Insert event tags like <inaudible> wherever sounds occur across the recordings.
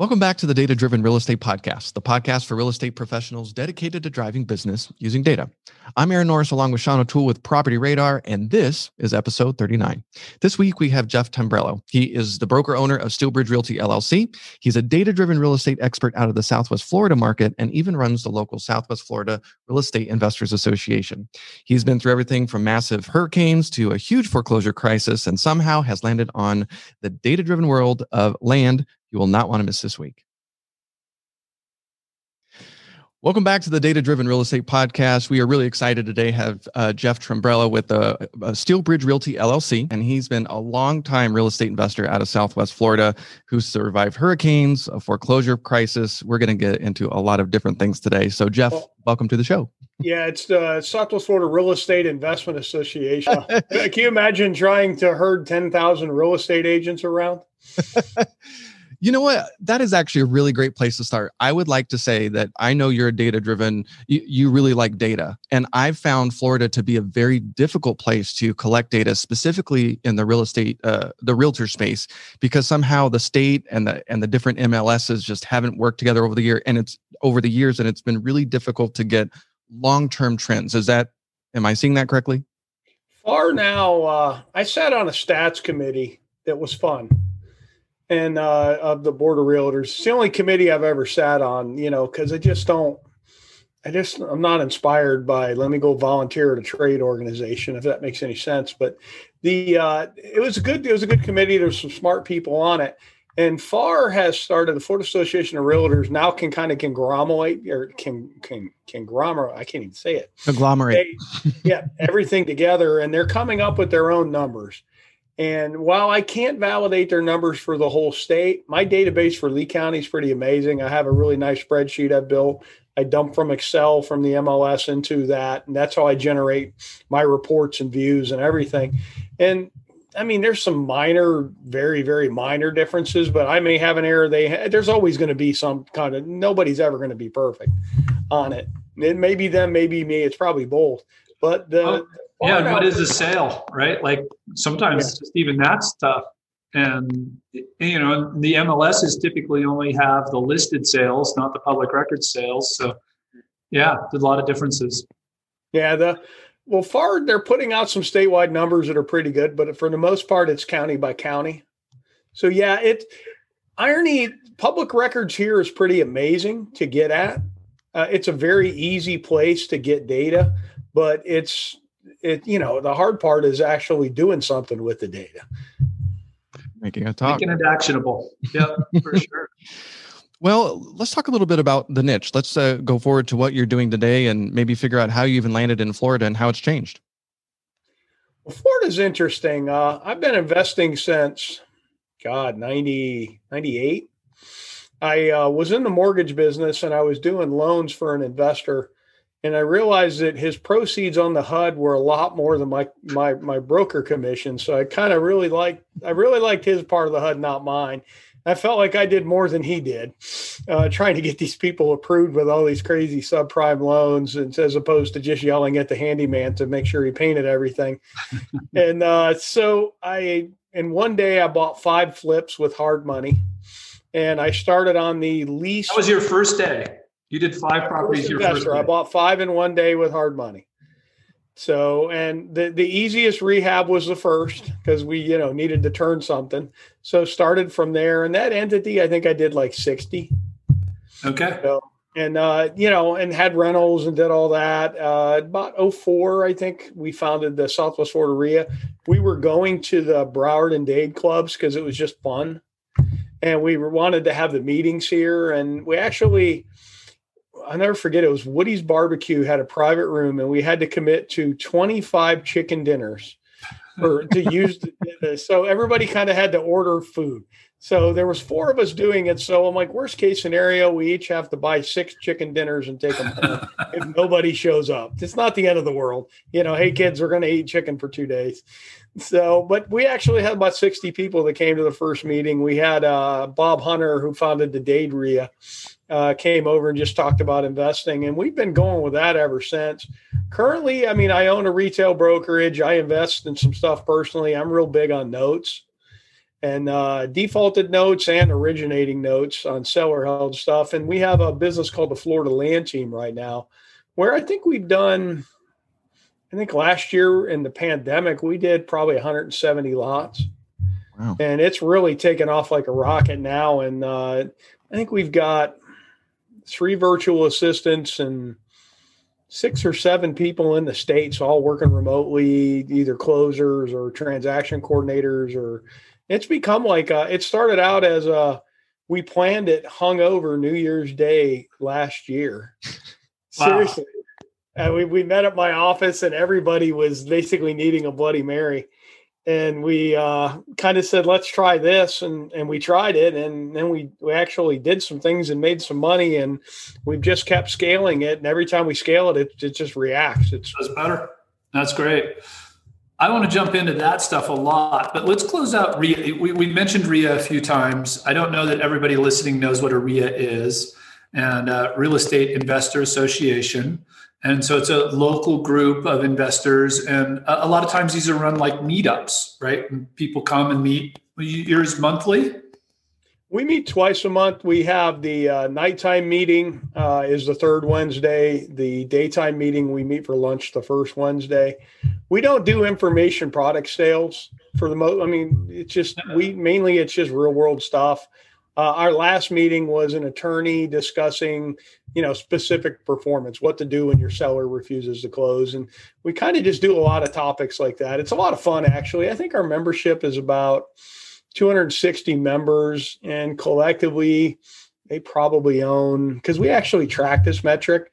Welcome back to the Data Driven Real Estate Podcast, the podcast for real estate professionals dedicated to driving business using data. I'm Aaron Norris along with Sean O'Toole with Property Radar, and this is episode 39. This week we have Jeff Tambrello. He is the broker owner of Steelbridge Realty LLC. He's a data driven real estate expert out of the Southwest Florida market and even runs the local Southwest Florida Real Estate Investors Association. He's been through everything from massive hurricanes to a huge foreclosure crisis and somehow has landed on the data driven world of land you will not want to miss this week. Welcome back to the Data Driven Real Estate Podcast. We are really excited today have uh, Jeff Tambrello with the uh, Steelbridge Realty LLC, and he's been a long-time real estate investor out of Southwest Florida who survived hurricanes, a foreclosure crisis. We're going to get into a lot of different things today. So, Jeff, well, welcome to the show. Yeah, it's the Southwest Florida Real Estate Investment Association. Can you imagine trying to herd ten thousand real estate agents around? <laughs> You know what? That is actually a really great place to start. I would like to say that I know you're a data driven, you, you really like data. And I've found Florida to be a very difficult place to collect data, specifically in the real estate, uh, the realtor space, because somehow the state and the and the different MLSs just haven't worked together over the year and it's over the years and it's been really difficult to get long-term trends. Is that am I seeing that correctly? Far now, uh, I sat on a stats committee that was fun and uh, of the board of realtors. It's the only committee I've ever sat on, you know, because I just don't. I just I'm not inspired by let me go volunteer at a trade organization if that makes any sense. But the uh, it was a good it was a good committee. There's some smart people on it, and FAR has started the Florida Association of Realtors now can kind of conglomerate or can can conglomerate. I can't even say it. Conglomerate. They, yeah, everything together, and they're coming up with their own numbers. And while I can't validate their numbers for the whole state, my database for Lee County is pretty amazing. I have a really nice spreadsheet I've built. I dump from Excel from the MLS into that, and that's how I generate my reports and views and everything. And I mean, there's some minor, very, very minor differences, but I may have an error. They ha- there's always going to be some kind of nobody's ever going to be perfect on it. It may be them, maybe me. It's probably both. But the, oh, yeah, and what is a sale, right? Like sometimes yeah. just even that's tough. And you know, the MLSs typically only have the listed sales, not the public record sales. So yeah, there's a lot of differences. Yeah, the well, FAR they're putting out some statewide numbers that are pretty good, but for the most part, it's county by county. So yeah, it irony public records here is pretty amazing to get at. Uh, it's a very easy place to get data, but it's it you know the hard part is actually doing something with the data. Making a talk. Making it actionable. Yeah for <laughs> sure. Well let's talk a little bit about the niche. Let's uh, go forward to what you're doing today and maybe figure out how you even landed in florida and how it's changed. Well florida's interesting. Uh, i've been investing since god 90 98 i uh, was in the mortgage business and i was doing loans for an investor and I realized that his proceeds on the HUD were a lot more than my my my broker commission. So I kind of really liked I really liked his part of the HUD, not mine. I felt like I did more than he did, uh, trying to get these people approved with all these crazy subprime loans, and as opposed to just yelling at the handyman to make sure he painted everything. <laughs> and uh, so I, and one day I bought five flips with hard money, and I started on the lease. That was your first day. You did five properties. Your first I bought five in one day with hard money. So, and the, the easiest rehab was the first because we, you know, needed to turn something. So started from there. And that entity, I think I did like 60. Okay. So, and, uh, you know, and had rentals and did all that. Uh, about 04, I think we founded the Southwest Florida. We were going to the Broward and Dade clubs because it was just fun. And we wanted to have the meetings here. And we actually, I'll never forget it was Woody's Barbecue had a private room and we had to commit to 25 chicken dinners for to use the, so everybody kind of had to order food. So there was four of us doing it. So I'm like, worst case scenario, we each have to buy six chicken dinners and take them home <laughs> if nobody shows up. It's not the end of the world. You know, hey kids, we're going to eat chicken for two days. So, but we actually had about 60 people that came to the first meeting. We had uh, Bob Hunter, who founded the Dade uh, came over and just talked about investing. And we've been going with that ever since. Currently, I mean, I own a retail brokerage. I invest in some stuff personally. I'm real big on notes. and uh, defaulted notes and originating notes on seller held stuff. And we have a business called the Florida Land Team right now, where I think we've done, I think last year in the pandemic, we did probably 170 lots. Wow. And it's really taken off like a rocket now. And uh, I think we've got three virtual assistants and six or seven people in the states all working remotely either closers or transaction coordinators or it's become like a, it started out as a we planned it hung over new year's day last year. <laughs> Wow. seriously. And we, we met at my office and everybody was basically needing a bloody mary and we uh, kind of said, let's try this. And, and we tried it. And then we, we actually did some things and made some money. And we've just kept scaling it. And every time we scale it, it, it just reacts. It's That's better. That's great. I want to jump into that stuff a lot, but let's close out RIA. We, we mentioned RIA a few times. I don't know that everybody listening knows what a RIA is, and uh, Real Estate Investor Association. And so it's a local group of investors. And a, lot of times these are run like meetups, right? And people come and meet. Yours monthly? We meet twice a month. We have the uh, nighttime meeting uh, is the third Wednesday. The daytime meeting we meet for lunch the first Wednesday. We don't do information product sales for the most. I mean, it's just we mainly it's just real world stuff. Uh, our last meeting was an attorney discussing, you know, specific performance, what to do when your seller refuses to close, and we kind of just do a lot of topics like that. It's a lot of fun, actually. I think our membership is about 260 members, and collectively, they probably own because we actually track this metric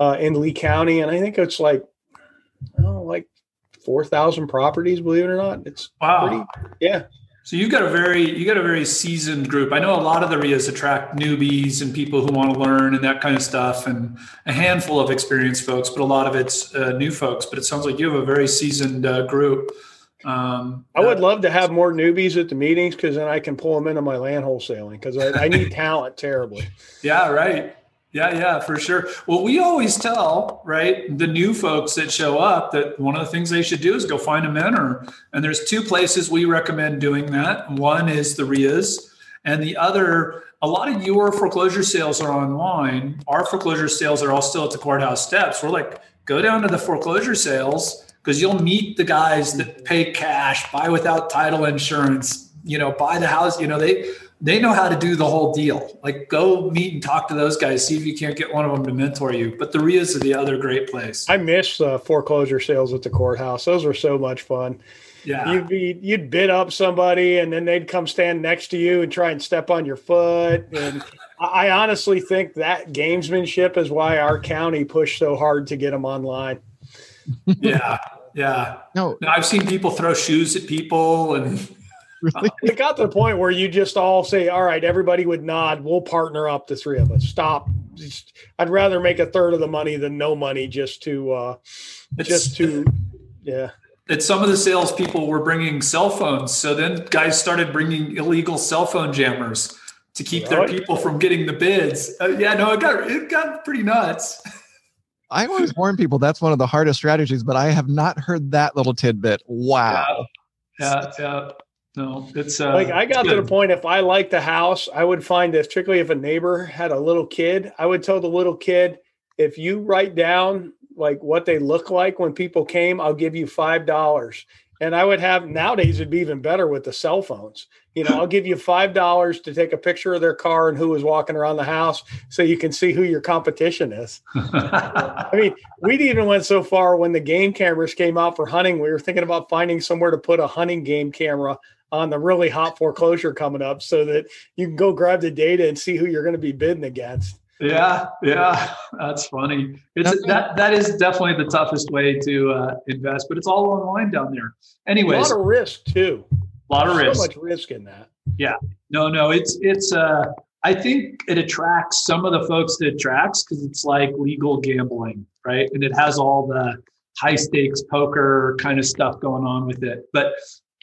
uh, in Lee County, and I think it's like, oh, like 4,000 properties. Believe it or not, it's wow. pretty, yeah. So you've got a very you got a very seasoned group. I know a lot of the RIAs attract newbies and people who want to learn and that kind of stuff, and a handful of experienced folks, but a lot of it's uh, new folks. But it sounds like you have a very seasoned uh, group. Um, I would love to have more newbies at the meetings because then I can pull them into my land wholesaling because I, I need <laughs> talent terribly. Yeah, right. Yeah, yeah, for sure. Well, we always tell, right, the new folks that show up that one of the things they should do is go find a mentor. And there's two places we recommend doing that. One is the RIAs, and the other, a lot of your foreclosure sales are online. Our foreclosure sales are all still at the courthouse steps. We're like, go down to the foreclosure sales because you'll meet the guys that pay cash, buy without title insurance, you know, buy the house, you know, they they know how to do the whole deal. Like go meet and talk to those guys, see if you can't get one of them to mentor you. But the RIAs are the other great place. I miss uh, foreclosure sales at the courthouse. Those were so much fun. Yeah. You'd be you'd bid up somebody and then they'd come stand next to you and try and step on your foot. And <laughs> I honestly think that gamesmanship is why our county pushed so hard to get them online. yeah. Yeah. No, I've seen people throw shoes at people and really? It got to the point where you just all say, "All right, everybody would nod. We'll partner up, the three of us. Stop. Just, I'd rather make a third of the money than no money, just to, uh, just to, yeah." That some of the salespeople were bringing cell phones, so then guys started bringing illegal cell phone jammers to keep their people from getting the bids. Uh, yeah, no, it got it got pretty nuts. I always warn people that's one of the hardest strategies, but I have not heard that little tidbit. Wow. Yeah, yeah. yeah. No, it's uh, like I got to the point. If I liked the house, I would find this, particularly if a neighbor had a little kid, I would tell the little kid, if you write down like what they look like when people came, I'll give you five dollars. And I would have nowadays it'd be even better with the cell phones. You know, I'll give you five dollars to take a picture of their car and who was walking around the house, so you can see who your competition is. <laughs> I mean, we'd even went so far when the game cameras came out for hunting. We were thinking about finding somewhere to put a hunting game camera on the really hot foreclosure coming up so that you can go grab the data and see who you're going to be bidding against. Yeah, yeah, that's funny. It's that that is definitely the toughest way to uh, invest, but it's all online down there. Anyways, a lot of risk too. A lot of risk. So much risk in that. Yeah. No, no, it's it's. uh I think it attracts some of the folks that attracts because it's like legal gambling, right? And it has all the high stakes poker kind of stuff going on with it. But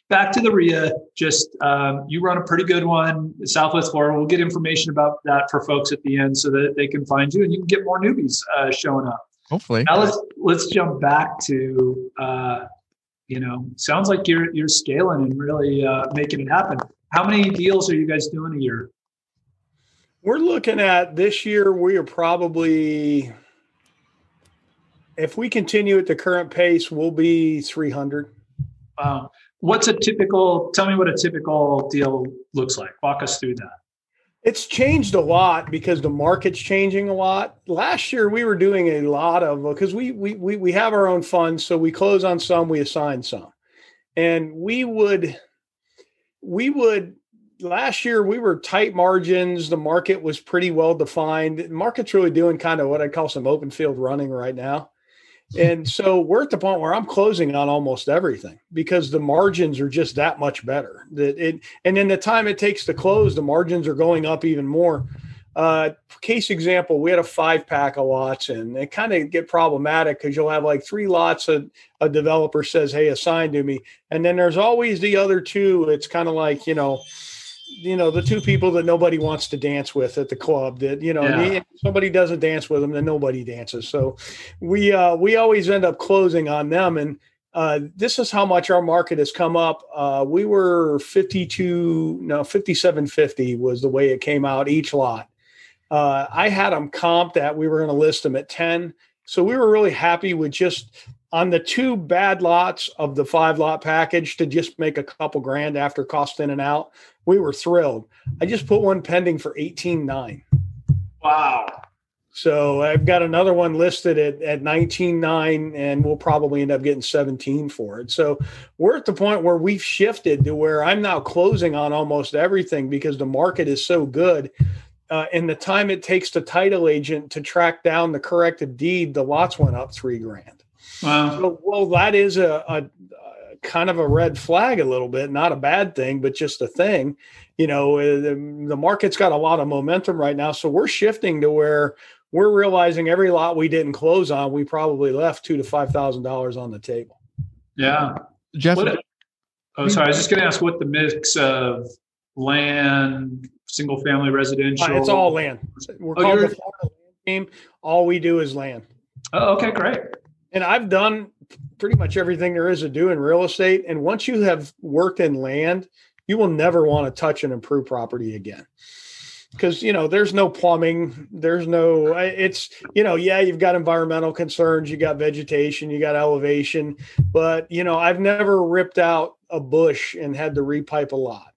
back to the RIA, just um, you run a pretty good one, Southwest Florida. We'll get information about that for folks at the end so that they can find you and you can get more newbies uh, showing up. Hopefully. Now let's let's jump back to uh, you know, sounds like you're you're scaling and really uh, making it happen. how many deals are you guys doing a year? We're looking at this year, we are probably, if we continue at the current pace, we'll be 300. Wow. What's a typical, tell me what a typical deal looks like. Walk us through that. It's changed a lot because the market's changing a lot. Last year we were doing a lot of because we we we we have our own funds, so we close on some, we assign some. And we would we would last year we were tight margins. The market was pretty well defined. The market's really doing kind of what I call some open field running right now. And so we're at the point where I'm closing on almost everything because the margins are just that much better. That it and then the time it takes to close, the margins are going up even more. Uh, case example, we had a five pack of lots and it kind of get problematic because you'll have like three lots that a developer says, Hey, assign to me. And then there's always the other two. It's kind of like, you know, you know the two people that nobody wants to dance with at the club that you know yeah. somebody doesn't dance with them then nobody dances so we uh we always end up closing on them and uh, this is how much our market has come up. Uh, we were 52, no, 5750 was the way it came out each lot. Uh, I had them comp that we were going to list them at 10. So we were really happy with just on the two bad lots of the five lot package to just make a couple grand after cost in and out we were thrilled. I just put one pending for 18.9. Wow. So I've got another one listed at, at 19.9 and we'll probably end up getting 17 for it. So we're at the point where we've shifted to where I'm now closing on almost everything because the market is so good. Uh, and the time it takes the title agent to track down the corrective deed, the lots went up three grand. Wow. So, well, that is a, a, kind of a red flag a little bit, not a bad thing, but just a thing. You know, uh, the, the market's got a lot of momentum right now. So we're shifting to where we're realizing every lot we didn't close on, we probably left two to five thousand dollars on the table. Yeah, Jeff. What, oh, sorry. I was just going to ask what the mix of land, single family residential. It's all land. We're oh, called the Florida Land Team. All we do is land. Oh, okay, great. And I've done pretty much everything there is to do in real estate. And once you have worked in land, you will never want to touch an improved property again. Because, you know, there's no plumbing, there's no, it's, you know, yeah, you've got environmental concerns, you got vegetation, you got elevation, but, you know, I've never ripped out a bush and had to repipe a lot.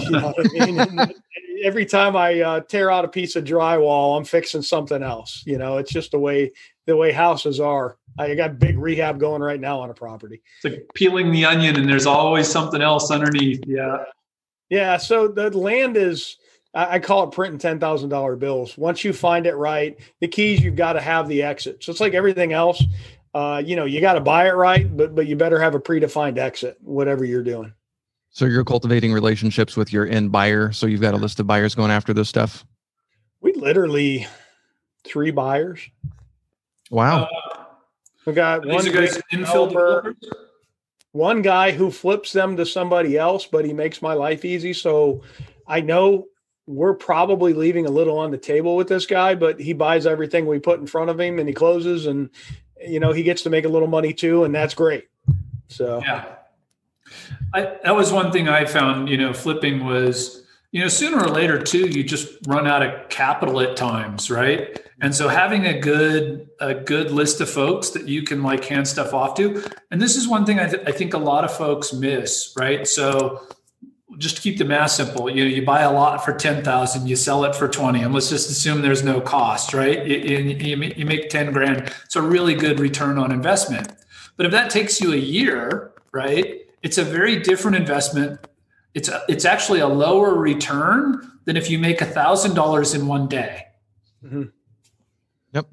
You know I mean? every time I uh, tear out a piece of drywall, I'm fixing something else. You know, it's just the way the way houses are. I got big rehab going right now on a property. It's like peeling the onion, and there's always something else underneath. Yeah, yeah. So the land is. I call it printing ten thousand dollar bills. Once you find it right, the keys you've got to have the exit. So it's like everything else. Uh, you know, you got to buy it right, but but you better have a predefined exit, whatever you're doing. So you're cultivating relationships with your end buyer. So you've got a list of buyers going after this stuff. We literally three buyers. Wow. Uh, we got one guys developer, one guy who flips them to somebody else, but he makes my life easy. So I know we're probably leaving a little on the table with this guy, but he buys everything we put in front of him and he closes and you know he gets to make a little money too, and that's great. So yeah. I, that was one thing I found, you know, flipping was, you know, sooner or later too, you just run out of capital at times, right? And so having a good a good list of folks that you can like hand stuff off to, and this is one thing I, th- I think a lot of folks miss, right? So just to keep the math simple, you know, you buy a lot for ten thousand, you sell it for twenty, and let's just assume there's no cost, right? You, you, you make ten grand, it's a really good return on investment. But if that takes you a year, right? it's a very different investment. It's a, it's actually a lower return than if you make a thousand dollars in one day. Mm-hmm. Yep.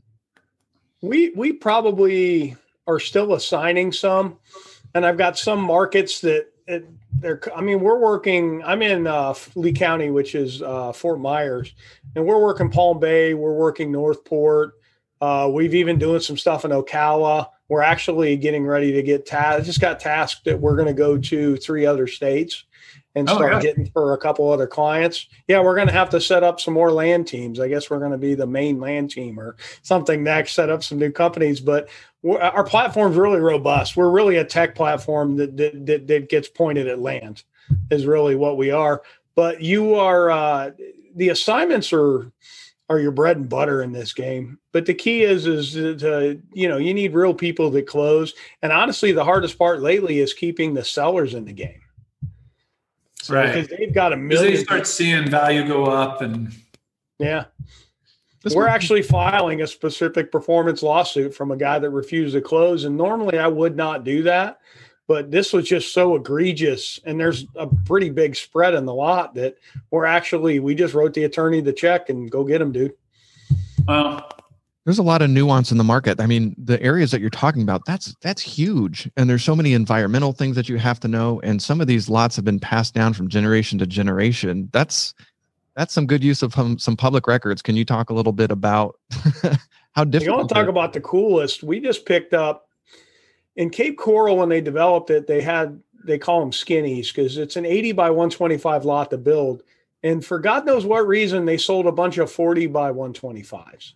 We we probably are still assigning some, and I've got some markets that it, they're. I mean, we're working. I'm in uh, Lee County, which is uh, Fort Myers, and we're working Palm Bay. We're working Northport. Uh, we've even doing some stuff in Ocala we're actually getting ready to get tasked. Just got tasked that we're going to go to three other states and oh, start oh, yeah. getting for a couple other clients. Yeah, we're going to have to set up some more land teams. I guess we're going to be the main land team or something next. Set up some new companies, but our platform's really robust. We're really a tech platform that that, that, that gets pointed at land. is really what we are. But you are uh, the assignments are are your bread and butter in this game. But the key is is to you know you need real people that close. And honestly, the hardest part lately is keeping the sellers in the game. So, right, because they've got a million. They start seeing value go up, and yeah. This We're actually filing a specific performance lawsuit from a guy that refused to close. And normally I would not do that, but this was just so egregious. And there's a pretty big spread in the lot that we're actually, we just wrote the attorney the check and go get him, dude. Well, there's a lot of nuance in the market. I mean, the areas that you're talking about, that's that's huge. And there's so many environmental things that you have to know. And some of these lots have been passed down from generation to generation. That's that's some good use of um, some public records. Can you talk a little bit about <laughs> how difficult? You want to talk about the coolest? We just picked up in Cape Coral when they developed it. They had they call them skinnies because it's an 80 by 125 lot to build, and for God knows what reason, they sold a bunch of 40 by 125s.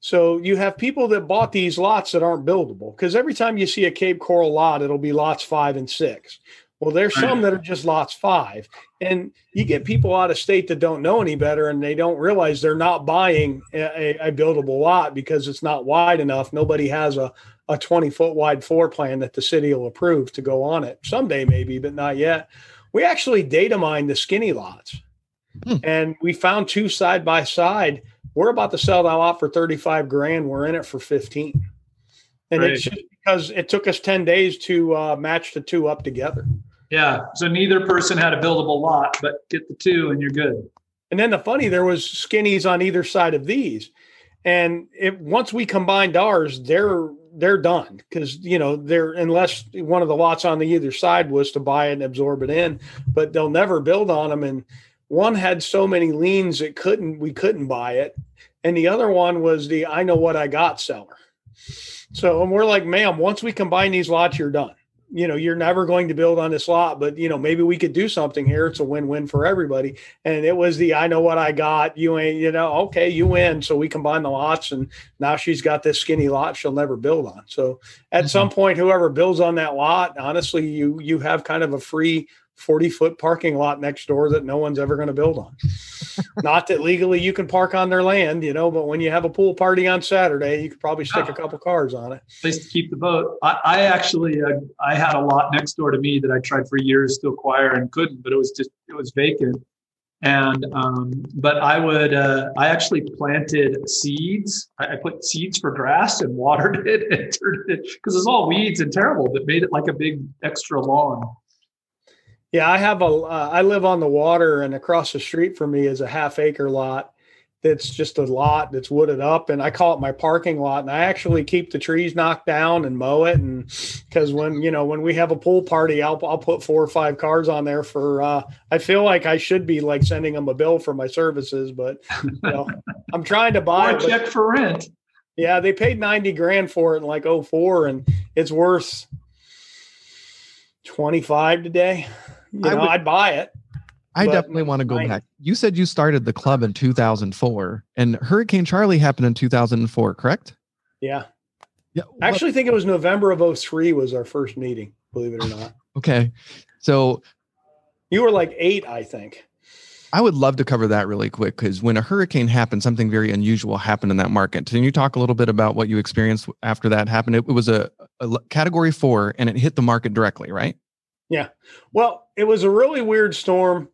So you have people that bought these lots that aren't buildable because every time you see a Cape Coral lot, it'll be lots five and six. Well, there's some that are just lots five. And you get people out of state that don't know any better and they don't realize they're not buying a, a buildable lot because it's not wide enough. Nobody has a, a 20 foot wide floor plan that the city will approve to go on it. Someday, maybe, but not yet. We actually data mined the skinny lots hmm. and we found two side by side. We're about to sell that lot for 35 grand. We're in it for 15. And it's just because it took us 10 days to uh, match the two up together. Yeah. So neither person had a buildable lot, but get the two and you're good. And then the funny, there was skinnies on either side of these. And it, once we combined ours, they're they're done because you know they're unless one of the lots on the either side was to buy it and absorb it in, but they'll never build on them. And one had so many liens it couldn't we couldn't buy it, and the other one was the I know what I got seller. So and we're like, ma'am, once we combine these lots, you're done. You know you're never going to build on this lot but you know maybe we could do something here. It's a win-win for everybody. And it was the i know what i got. You ain't you know okay you win. So we combine the lots and now she's got this skinny lot she'll never build on. So at mm-hmm. some point whoever builds on that lot honestly you you have kind of a free 40 foot parking lot next door that no one's ever going to build on. <laughs> Not that legally you can park on their land, you know, but when you have a pool party on Saturday, you could probably stick a couple cars on it. Place to keep the boat. I, I actually, uh, I had a lot next door to me that I tried for years to acquire and couldn't, but it was just, it was vacant. And, um, but I would, uh, I actually planted seeds. I, I, put seeds for grass and <laughs> watered it and turned it because it's all weeds and terrible, but made it like a big extra lawn. Yeah, I have a. Uh, I live on the water, and across the street from me is a half acre lot. That's just a lot that's wooded up, and I call it my parking lot. And I actually keep the trees knocked down and mow it, and because when you know when we have a pool party, I'll I'll put four or five cars on there for. Uh, I feel like I should be like sending them a bill for my services, but you know, <laughs> I'm trying to buy or a check for rent. Yeah, they paid ninety grand for it in like 04, and it's worth twenty five today. You I know, would, I'd buy it. I definitely want to go back. You said you started the club in 2004 and Hurricane Charley happened in 2004, correct? Yeah. Yeah. I actually think it was November of 03 was our first meeting, believe it or not. <laughs> okay. So you were like eight, I think. I would love to cover that really quick because when a hurricane happened, something very unusual happened in that market. Can you talk a little bit about what you experienced after that happened? It, it was a, a category four and it hit the market directly, right? Yeah. Well, it was a really weird storm.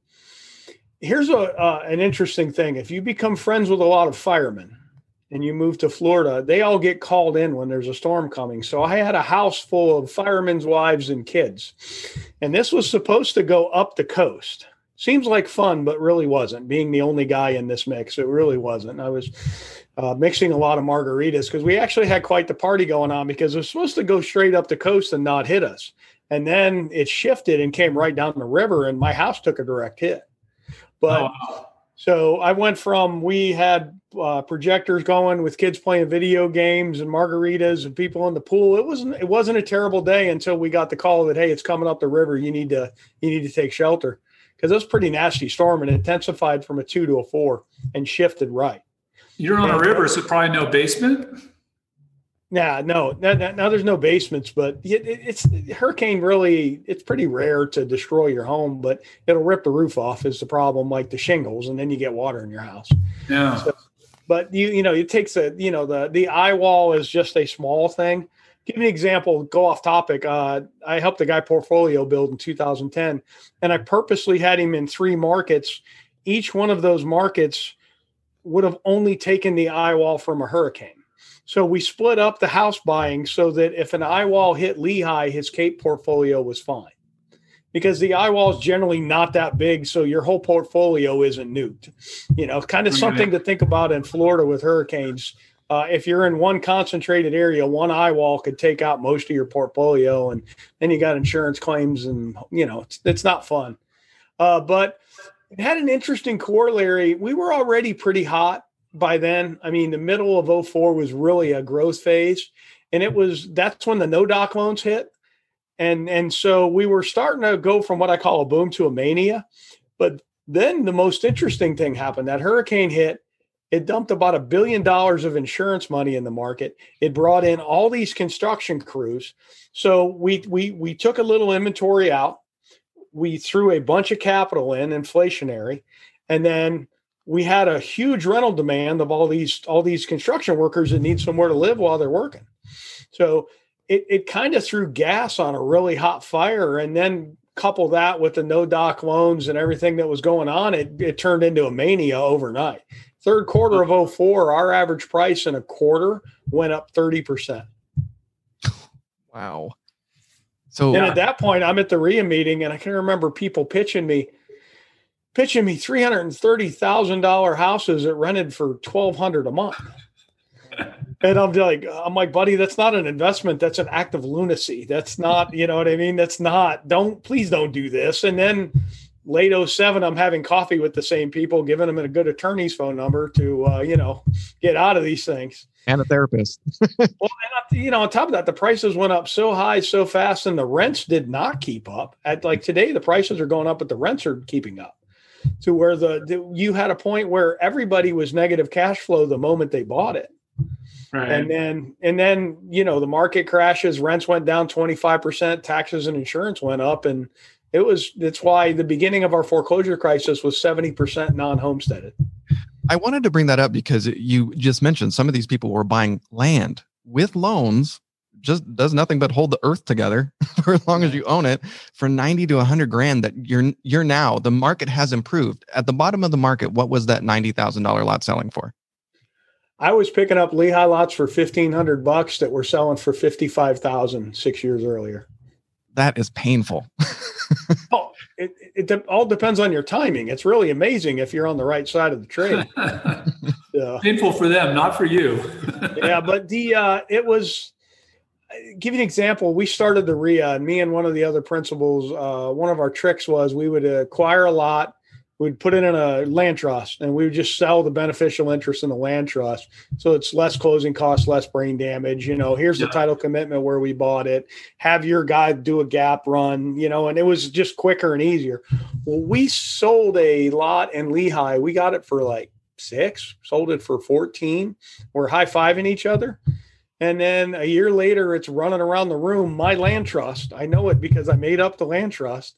Here's a uh, an interesting thing. If you become friends with a lot of firemen and you move to Florida, they all get called in when there's a storm coming. So I had a house full of firemen's wives and kids. And this was supposed to go up the coast. Seems like fun, but really wasn't. Being the only guy in this mix, it really wasn't. I was uh, mixing a lot of margaritas because we actually had quite the party going on because it was supposed to go straight up the coast and not hit us. And then it shifted and came right down the river, and my house took a direct hit. But oh, wow. so I went from we had uh, projectors going with kids playing video games and margaritas and people in the pool. It wasn't it wasn't a terrible day until we got the call that hey, it's coming up the river. You need to you need to take shelter because it was pretty nasty storm and intensified from a two to a four and shifted right. You're on and, a river, so probably no basement. Yeah, no, now, now there's no basements, but it, it's hurricane really, it's pretty rare to destroy your home, but it'll rip the roof off is the problem, like the shingles, and then you get water in your house. Yeah. So, but you, you know, it takes a, you know, the, the eye wall is just a small thing. Give me an example, go off topic. Uh, I helped a guy portfolio build in 2010, and I purposely had him in three markets. Each one of those markets would have only taken the eye wall from a hurricane so we split up the house buying so that if an eye wall hit Lehigh, his Cape portfolio was fine. Because the eye wall is generally not that big, so your whole portfolio isn't nuked. You know, kind of something to think about in Florida with hurricanes. Uh, if you're in one concentrated area, one eye wall could take out most of your portfolio, and then you got insurance claims, and you know it's it's not fun. Uh, but it had an interesting corollary. We were already pretty hot by then. I mean, the middle of 04 was really a growth phase. And it was that's when the no doc loans hit. And and so we were starting to go from what I call a boom to a mania. But then the most interesting thing happened. That hurricane hit, it dumped about a billion dollars of insurance money in the market. It brought in all these construction crews. So we we we took a little inventory out. We threw a bunch of capital in, inflationary, and then we had a huge rental demand of all these all these construction workers that need somewhere to live while they're working. So it, it kind of threw gas on a really hot fire. And then couple that with the no doc loans and everything that was going on, it, it turned into a mania overnight. Third quarter of 04, our average price in a quarter went up 30%. Wow. So and at that point, I'm at the RIA meeting and I can remember people pitching me, pitching me three hundred and thirty thousand dollar houses that rented for twelve hundred a month. And I'm like, I'm like, buddy, that's not an investment. That's an act of lunacy. That's not, you know what I mean? That's not, don't, please don't do this. And then late 07, I'm having coffee with the same people, giving them a good attorney's phone number to, uh, you know, get out of these things. And a therapist. <laughs> well, and, you know, on top of that, the prices went up so high, so fast, and the rents did not keep up. At like today, the prices are going up, but the rents are keeping up to where the, the, you had a point where everybody was negative cash flow the moment they bought it. Right. And then and then you know the market crashes, rents went down 25%, taxes and insurance went up and it was that's why the beginning of our foreclosure crisis was 70% non-homesteaded. I wanted to bring that up because you just mentioned some of these people were buying land with loans just does nothing but hold the earth together <laughs> for as long as you own it for 90 to 100 grand that you're you're now the market has improved. At the bottom of the market what was that $90000 lot selling for? I was picking up lehigh lots for 1500 bucks that were selling for 55000 six years earlier. That is painful. <laughs> Oh, it, it, it, all depends on your timing. It's really amazing if you're on the right side of the trade <laughs> uh, painful for them not for you. Yeah but the uh, it was give you an example. We started the RIA, and me and one of the other principals, uh, one of our tricks was we would acquire a lot, we'd put it in a land trust, and we would just sell the beneficial interest in the land trust. So it's less closing costs, less brain damage. You know, here's yeah. the title commitment where we bought it. Have your guy do a gap run, you know, and it was just quicker and easier. Well, we sold a lot in Lehigh. We got it for like six, sold it for 14. We're high fiving each other. And then a year later, it's running around the room. My land trust. I know it because I made up the land trust,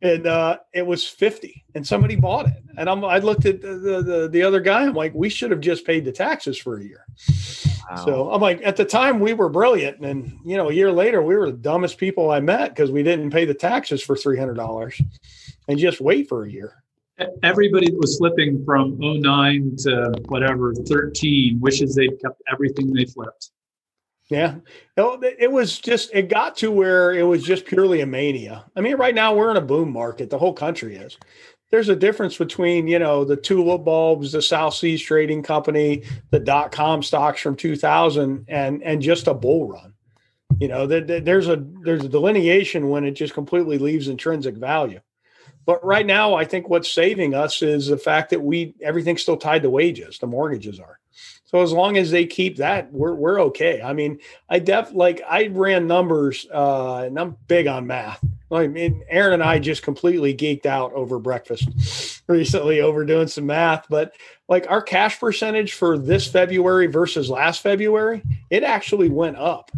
and uh, it was fifty, and somebody bought it. And I'm, I looked at the, the the other guy. I'm like, we should have just paid the taxes for a year. Wow. So I'm like, at the time we were brilliant, and you know, a year later we were the dumbest people I met because we didn't pay the taxes for three hundred dollars, and just wait for a year everybody that was flipping from 09 to whatever 13 wishes they'd kept everything they flipped yeah. Oh, it was just, it got to where it was just purely a mania. I mean, right now we're in a boom market. The whole country is. There's a difference between, you know, the tulip bulbs, the South Seas Trading Company, the dot com stocks from 2000 and, and just a bull run. You know, there's a, there's a delineation when it just completely leaves intrinsic value. But right now, I think what's saving us is the fact that we, everything's still tied to wages. The mortgages are. So as long as they keep that, we're we're okay. I mean, I def like I ran numbers, uh, and I'm big on math. I mean, Aaron and I just completely geeked out over breakfast <laughs> recently over doing some math, but like our cash percentage for this February versus last February, it actually went up.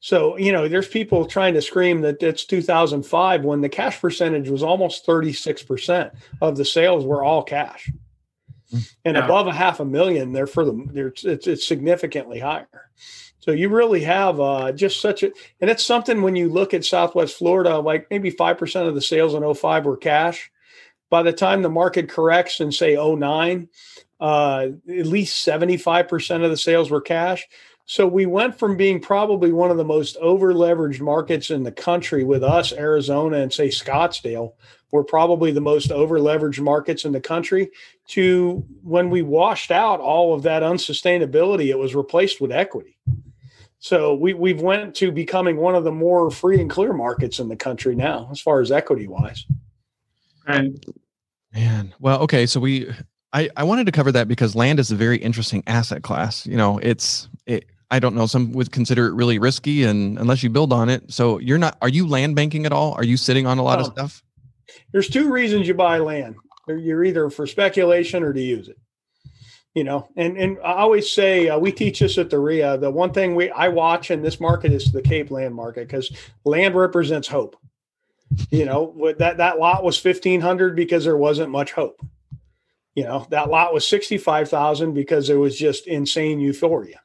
So, you know, there's people trying to scream that it's 2005 when the cash percentage was almost 36% of the sales were all cash. Hmm. And yeah. above a half a million, they're for the, they're, it's, it's significantly higher. So you really have uh, just such a, and it's something when you look at Southwest Florida, like maybe 5% of the sales in 05 were cash. By the time the market corrects and say 09, uh, at least 75% of the sales were cash. So we went from being probably one of the most over leveraged markets in the country with us, Arizona, and say Scottsdale, were probably the most over leveraged markets in the country, to when we washed out all of that unsustainability, it was replaced with equity. So we we've went to becoming one of the more free and clear markets in the country now, as far as equity wise. And man, well, okay, so we I, I wanted to cover that because land is a very interesting asset class. You know, it's it I don't know. Some would consider it really risky, and unless you build on it, so you're not. Are you land banking at all? Are you sitting on a lot of stuff? There's two reasons you buy land. You're either for speculation or to use it. You know and and i always say uh, we teach this at the ria. The one thing we i watch in this market is the cape land market because land represents hope. You know that that lot was 1500 because there wasn't much hope. You know that lot was 65000 because there was just insane euphoria.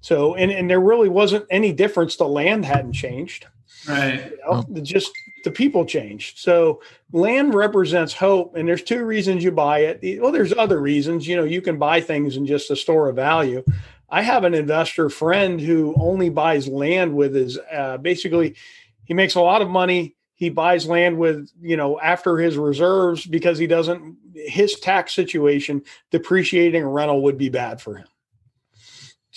So and and there really wasn't any difference. The land hadn't changed. Right. You know, just the people change. So land represents hope, and there's two reasons you buy it. Well, there's other reasons. You know, you can buy things in just a store of value. I have an investor friend who only buys land with his uh, basically he makes a lot of money. He buys land with, you know, after his reserves because he doesn't his tax situation depreciating a rental would be bad for him.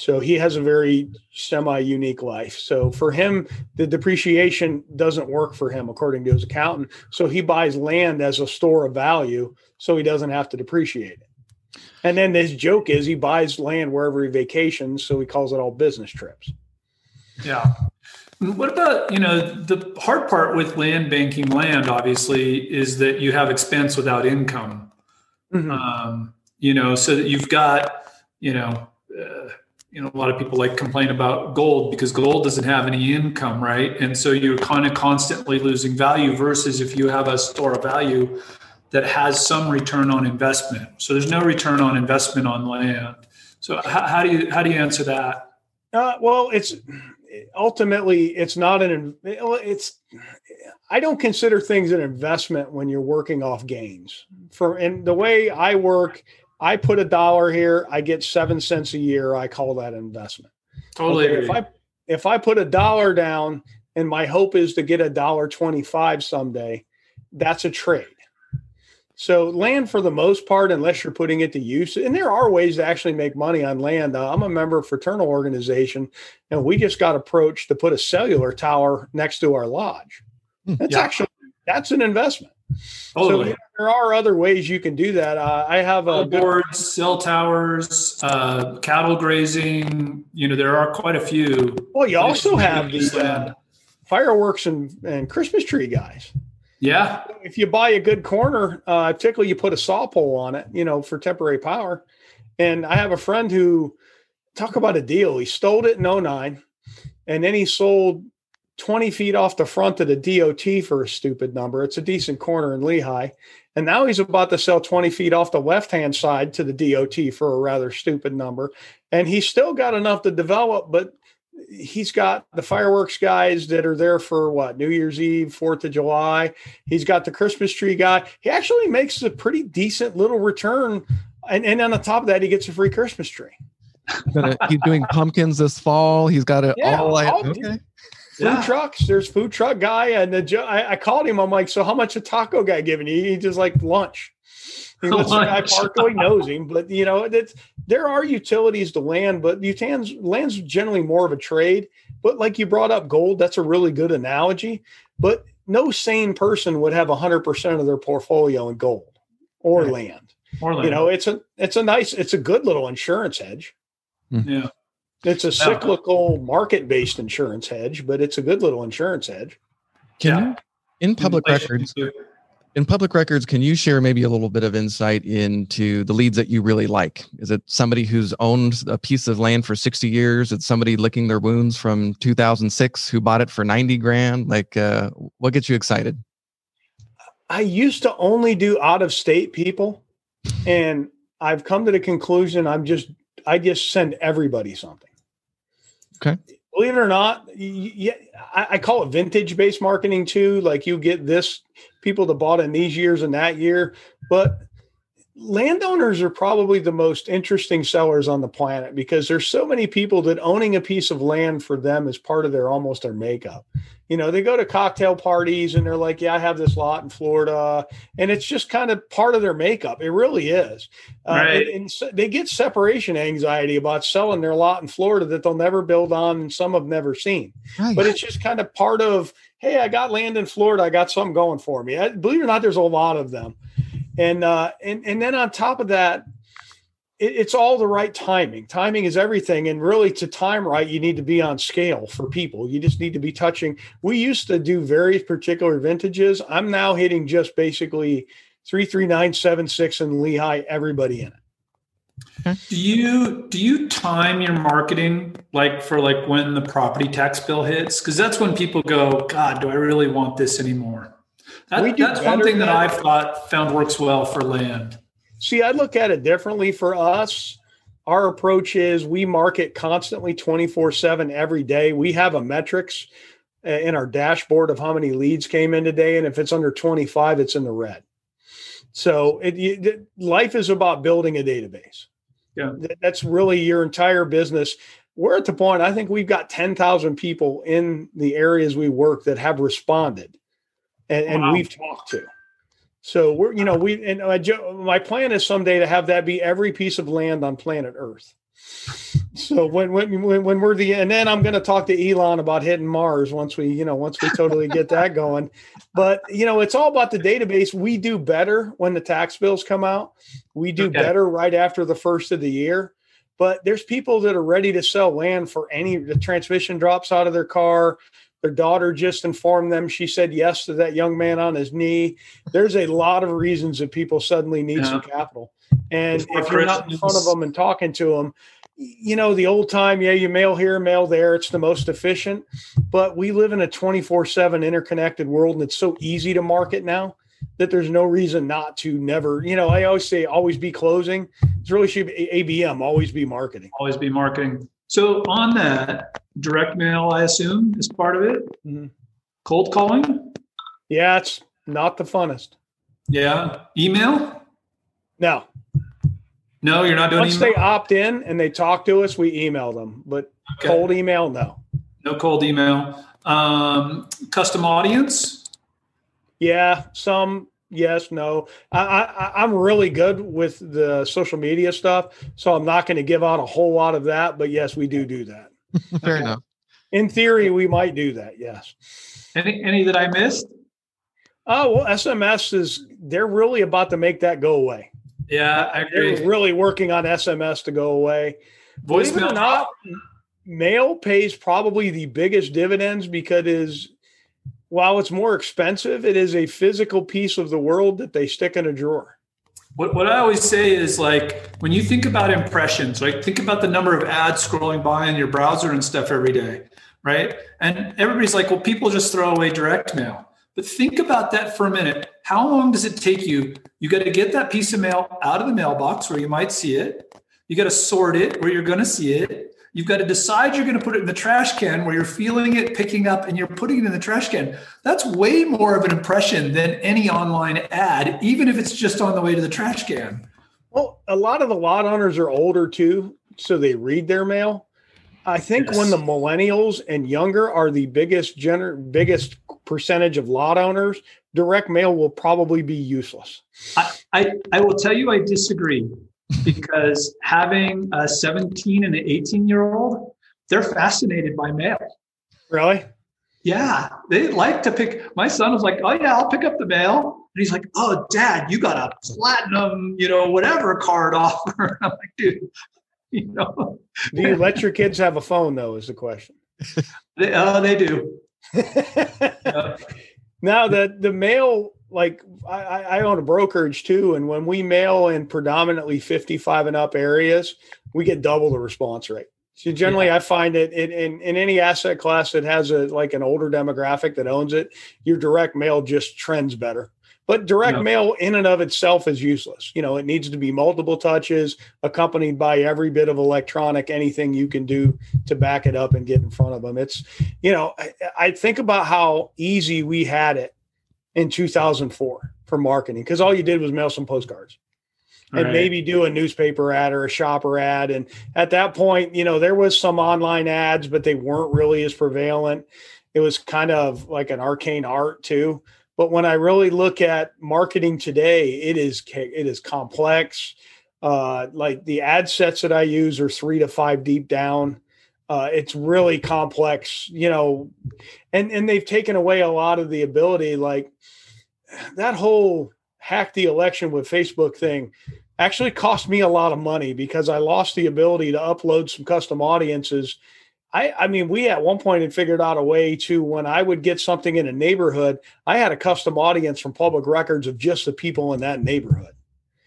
So he has a very semi unique life. So for him, the depreciation doesn't work for him, according to his accountant. So he buys land as a store of value so he doesn't have to depreciate it. And then his joke is he buys land wherever he vacations. So he calls it all business trips. Yeah. What about, you know, the hard part with land banking land, obviously, is that you have expense without income. Mm-hmm. Um, you know, so that you've got, you know, uh, you know a lot of people like complain about gold because gold doesn't have any income right? And so you're kind of constantly losing value versus if you have a store of value that has some return on investment. So there's no return on investment on land. So how, how do you how do you answer that? Uh, well it's ultimately it's not an it's i don't consider things an investment when you're working off gains. For and the way i work I put a dollar here, I get seven cents a year. I call that investment. Totally. Okay, if I if I put a dollar down and my hope is to get a dollar twenty five someday, that's a trade. So land for the most part, unless you're putting it to use, and there are ways to actually make money on land. Uh, I'm a member of a fraternal organization, and we just got approached to put a cellular tower next to our lodge. Hmm. That's yeah. actually that's an investment. Totally. So there are other ways you can do that. Uh, I have a boards, cell towers, uh, cattle grazing. You know, there are quite a few. Well, you also have the uh, fireworks and, and Christmas tree guys. Yeah. If you buy a good corner, uh, typically you put a saw pole on it, you know, for temporary power. And I have a friend who talk about a deal. He stole it in 09 and then he sold 20 feet off the front of the DOT for a stupid number. It's a decent corner in Lehigh. And now he's about to sell 20 feet off the left hand side to the DOT for a rather stupid number. And he's still got enough to develop, but he's got the fireworks guys that are there for what New Year's Eve, Fourth of July. He's got the Christmas tree guy. He actually makes a pretty decent little return. And, and on the top of that, he gets a free Christmas tree. he's doing pumpkins this fall. He's got it yeah, all. all okay food yeah. trucks. There's food truck guy, and the I, I, called him. I'm like, so how much a taco guy giving you? He just like lunch. He lets the guy park. He knows him, but you know, it's, there are utilities to land, but utans land's generally more of a trade. But like you brought up gold, that's a really good analogy. But no sane person would have 100% of their portfolio in gold or right. land. Or land. You know, it's a it's a nice, it's a good little insurance hedge. Hmm. Yeah. It's a cyclical market based insurance hedge, but it's a good little insurance hedge. Can yeah. you In public records, in public records, can you share maybe a little bit of insight into the leads that you really like? Is it somebody who's owned a piece of land for 60 years? It's somebody licking their wounds from 2006 who bought it for 90 grand? Like, uh, what gets you excited? I used to only do out of state people, and I've come to the conclusion I'm just I just send everybody something. Okay. Believe it or not, yeah, I call it vintage based marketing too. Like you get this people that bought in these years and that year, but landowners are probably the most interesting sellers on the planet because there's so many people that owning a piece of land for them is part of their almost their makeup. You know, they go to cocktail parties and they're like, "Yeah, I have this lot in Florida," and it's just kind of part of their makeup. It really is. Uh, and, and so they get separation anxiety about selling their lot in Florida that they'll never build on and some have never seen. Right. But it's just kind of part of, "Hey, I got land in Florida. I got something going for me." I, believe it or not, there's a lot of them and uh, and and then on top of that, it, it's all the right timing. Timing is everything, and really to time right, you need to be on scale for people. You just need to be touching. We used to do very particular vintages. I'm now hitting just basically three three nine seven six and Lehigh, everybody in it. Do you do you time your marketing like for like when the property tax bill hits? Because that's when people go, God, do I really want this anymore? That, that's one thing that I've thought found works well for land. See, I look at it differently for us. Our approach is we market constantly 24 7 every day. We have a metrics uh, in our dashboard of how many leads came in today. And if it's under 25, it's in the red. So it, it, life is about building a database. Yeah. That's really your entire business. We're at the point, I think we've got 10,000 people in the areas we work that have responded and, and wow. we've talked to. So we're, you know, we and my plan is someday to have that be every piece of land on planet Earth. So when when when we're the and then I'm going to talk to Elon about hitting Mars once we you know once we totally get that going. But you know it's all about the database. We do better when the tax bills come out. We do okay. better right after the first of the year. But there's people that are ready to sell land for any the transmission drops out of their car their daughter just informed them she said yes to that young man on his knee. There's a lot of reasons that people suddenly need yeah. some capital. And if you're not in front of them and talking to them, you know, the old time, yeah, you mail here, mail there. It's the most efficient. But we live in a 24 7 interconnected world, and it's so easy to market now that there's no reason not to never, you know, I always say always be closing. It's really should be ABM, always be marketing. Always be marketing. So on that, direct mail, I assume, is part of it. Mm-hmm. Cold calling. Yeah, it's not the funnest. Yeah. Email. No. No, you're not doing. Email. Once email? they opt in and they talk to us, we email them. But okay. cold email, no. No cold email. Um, custom audience. Yeah, some yes, no. I, I I'm really good with the social media stuff, so I'm not going to give out a whole lot of that. But yes, we do do that. <laughs> Fair okay. enough. In theory, we might do that. Yes. Any any that I missed? Oh well, SMS is they're really about to make that go away. Yeah, I agree. They're really working on SMS to go away. Voicemail or not, mail pays probably the biggest dividends because it is while it's more expensive, it is a physical piece of the world that they stick in a drawer. What, what I always say is like when you think about impressions, like think about the number of ads scrolling by in your browser and stuff every day, right? And everybody's like, well, people just throw away direct mail. But think about that for a minute. How long does it take you? You got to get that piece of mail out of the mailbox where you might see it. You got to sort it where you're going to see it. You've got to decide you're going to put it in the trash can where you're feeling it, picking up, and you're putting it in the trash can. That's way more of an impression than any online ad, even if it's just on the way to the trash can. Well, a lot of the lot owners are older too, so they read their mail. I think yes. when the millennials and younger are the biggest gener- biggest percentage of lot owners, direct mail will probably be useless. I, I, I will tell you I disagree because having a 17 and an 18 year old, they're fascinated by mail. Really? Yeah, they like to pick. My son was like, "Oh yeah, I'll pick up the mail," and he's like, "Oh, Dad, you got a platinum, you know, whatever card offer." <laughs> I'm like, "Dude, <laughs> you know." Do you let your kids have a phone though? Is the question. they, uh, they do. yeah. <laughs> Now the the mail, like I, I own a brokerage too, and when we mail in predominantly 55 and up areas, we get double the response rate. So generally, yeah. I find it in, in, in any asset class that has a like an older demographic that owns it, your direct mail just trends better. But direct yeah. mail in and of itself is useless. You know, it needs to be multiple touches, accompanied by every bit of electronic, anything you can do to back it up and get in front of them. It's, you know, I, I think about how easy we had it in 2004 for marketing because all you did was mail some postcards and right. maybe do a newspaper ad or a shopper ad. And at that point, you know, there was some online ads, but they weren't really as prevalent. It was kind of like an arcane art too. But when I really look at marketing today, it is it is complex. Uh, like the ad sets that I use are three to five deep down. Uh, it's really complex, you know, and and they've taken away a lot of the ability. Like that whole hack the election with Facebook thing actually cost me a lot of money because I lost the ability to upload some custom audiences. I, I mean, we at one point had figured out a way to when I would get something in a neighborhood, I had a custom audience from public records of just the people in that neighborhood.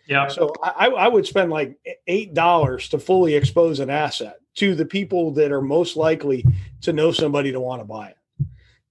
Yeah. So I, I would spend like eight dollars to fully expose an asset to the people that are most likely to know somebody to want to buy it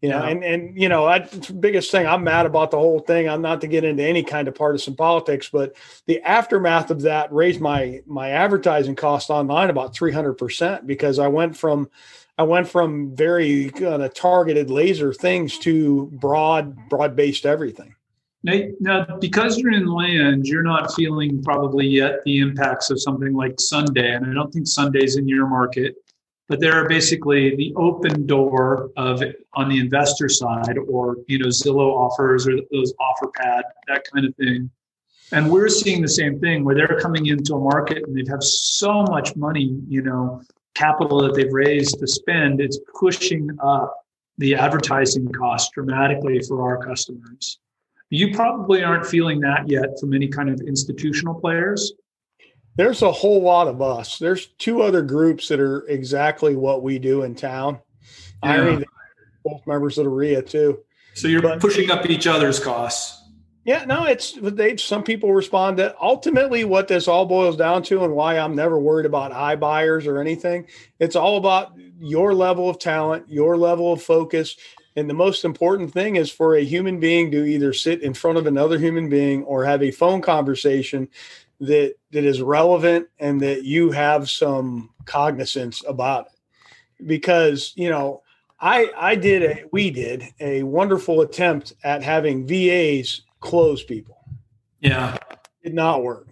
you know, yeah. and and you know, I, biggest thing I'm mad about the whole thing. I'm not to get into any kind of partisan politics, but the aftermath of that raised my my advertising cost online about 300 percent because I went from I went from very kind of targeted laser things to broad broad based everything. Now, because you're in land, you're not feeling probably yet the impacts of something like Sundae, and I don't think Sundae's in your market but there are basically the Opendoor of on the investor side or you know zillow offers or those Offerpad, that kind of thing. And we're seeing the same thing where they're coming into a market and they have so much money you know capital that they've raised to spend it's pushing up the advertising cost dramatically for our customers you probably aren't feeling that yet from any kind of institutional players there's a whole lot of us. There's two other groups that are exactly what we do in town. Yeah. I mean, both members of the REIA too. So you're but, pushing up each other's costs. Yeah, no, it's they. Some people respond that ultimately what this all boils down to, and why I'm never worried about iBuyers or anything. It's all about your level of talent, your level of focus, and the most important thing is for a human being to either sit in front of another human being or have a phone conversation that that is relevant and that you have some cognizance about it. Because you know i i did a we did a wonderful attempt at having VAs close people. Yeah. Did not work.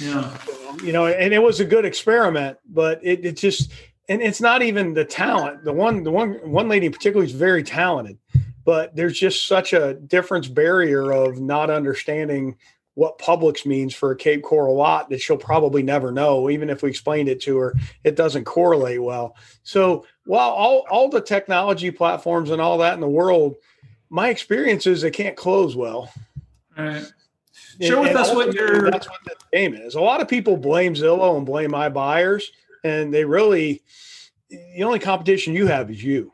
Yeah. You know and it was a good experiment but it, it just and it's not even the talent the one the one one lady in particular is very talented but there's just such a difference barrier of not understanding what Publix means for a Cape Coral lot that she'll probably never know. Even if we explained it to her, it doesn't correlate well. So while all, all the technology platforms and all that in the world, my experience is they can't close well. All right. Share with us what your that's what the game is. A lot of people blame Zillow and blame iBuyers, and they really the only competition you have is you.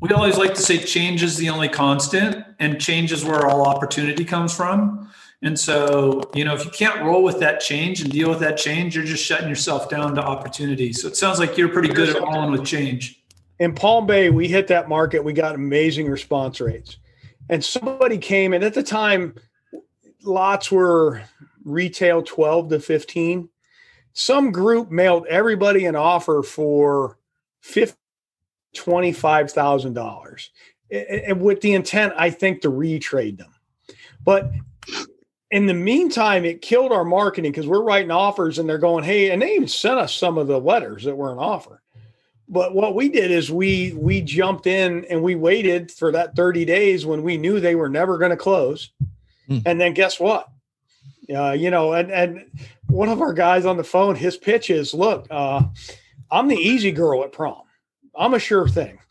We always like to say change is the only constant, and change is where all opportunity comes from. And so, you know, if you can't roll with that change and deal with that change, you're just shutting yourself down to opportunity. So it sounds like you're pretty good at rolling with change. In Palm Bay, we hit that market. We got amazing response rates. And somebody came, and at the time, lots were retail 12 to 15. Some group mailed everybody an offer for $25,000 and with the intent, I think, to retrade them. But in the meantime, it killed our marketing because we're writing offers and they're going, hey, and they even sent us some of the letters that were an offer. But what we did is we we jumped in and we waited for that 30 days when we knew they were never going to close. Mm. And then guess what? Uh, you know, and and one of our guys on the phone, his pitch is, look, uh, I'm the easy girl at prom. I'm a sure thing. <laughs>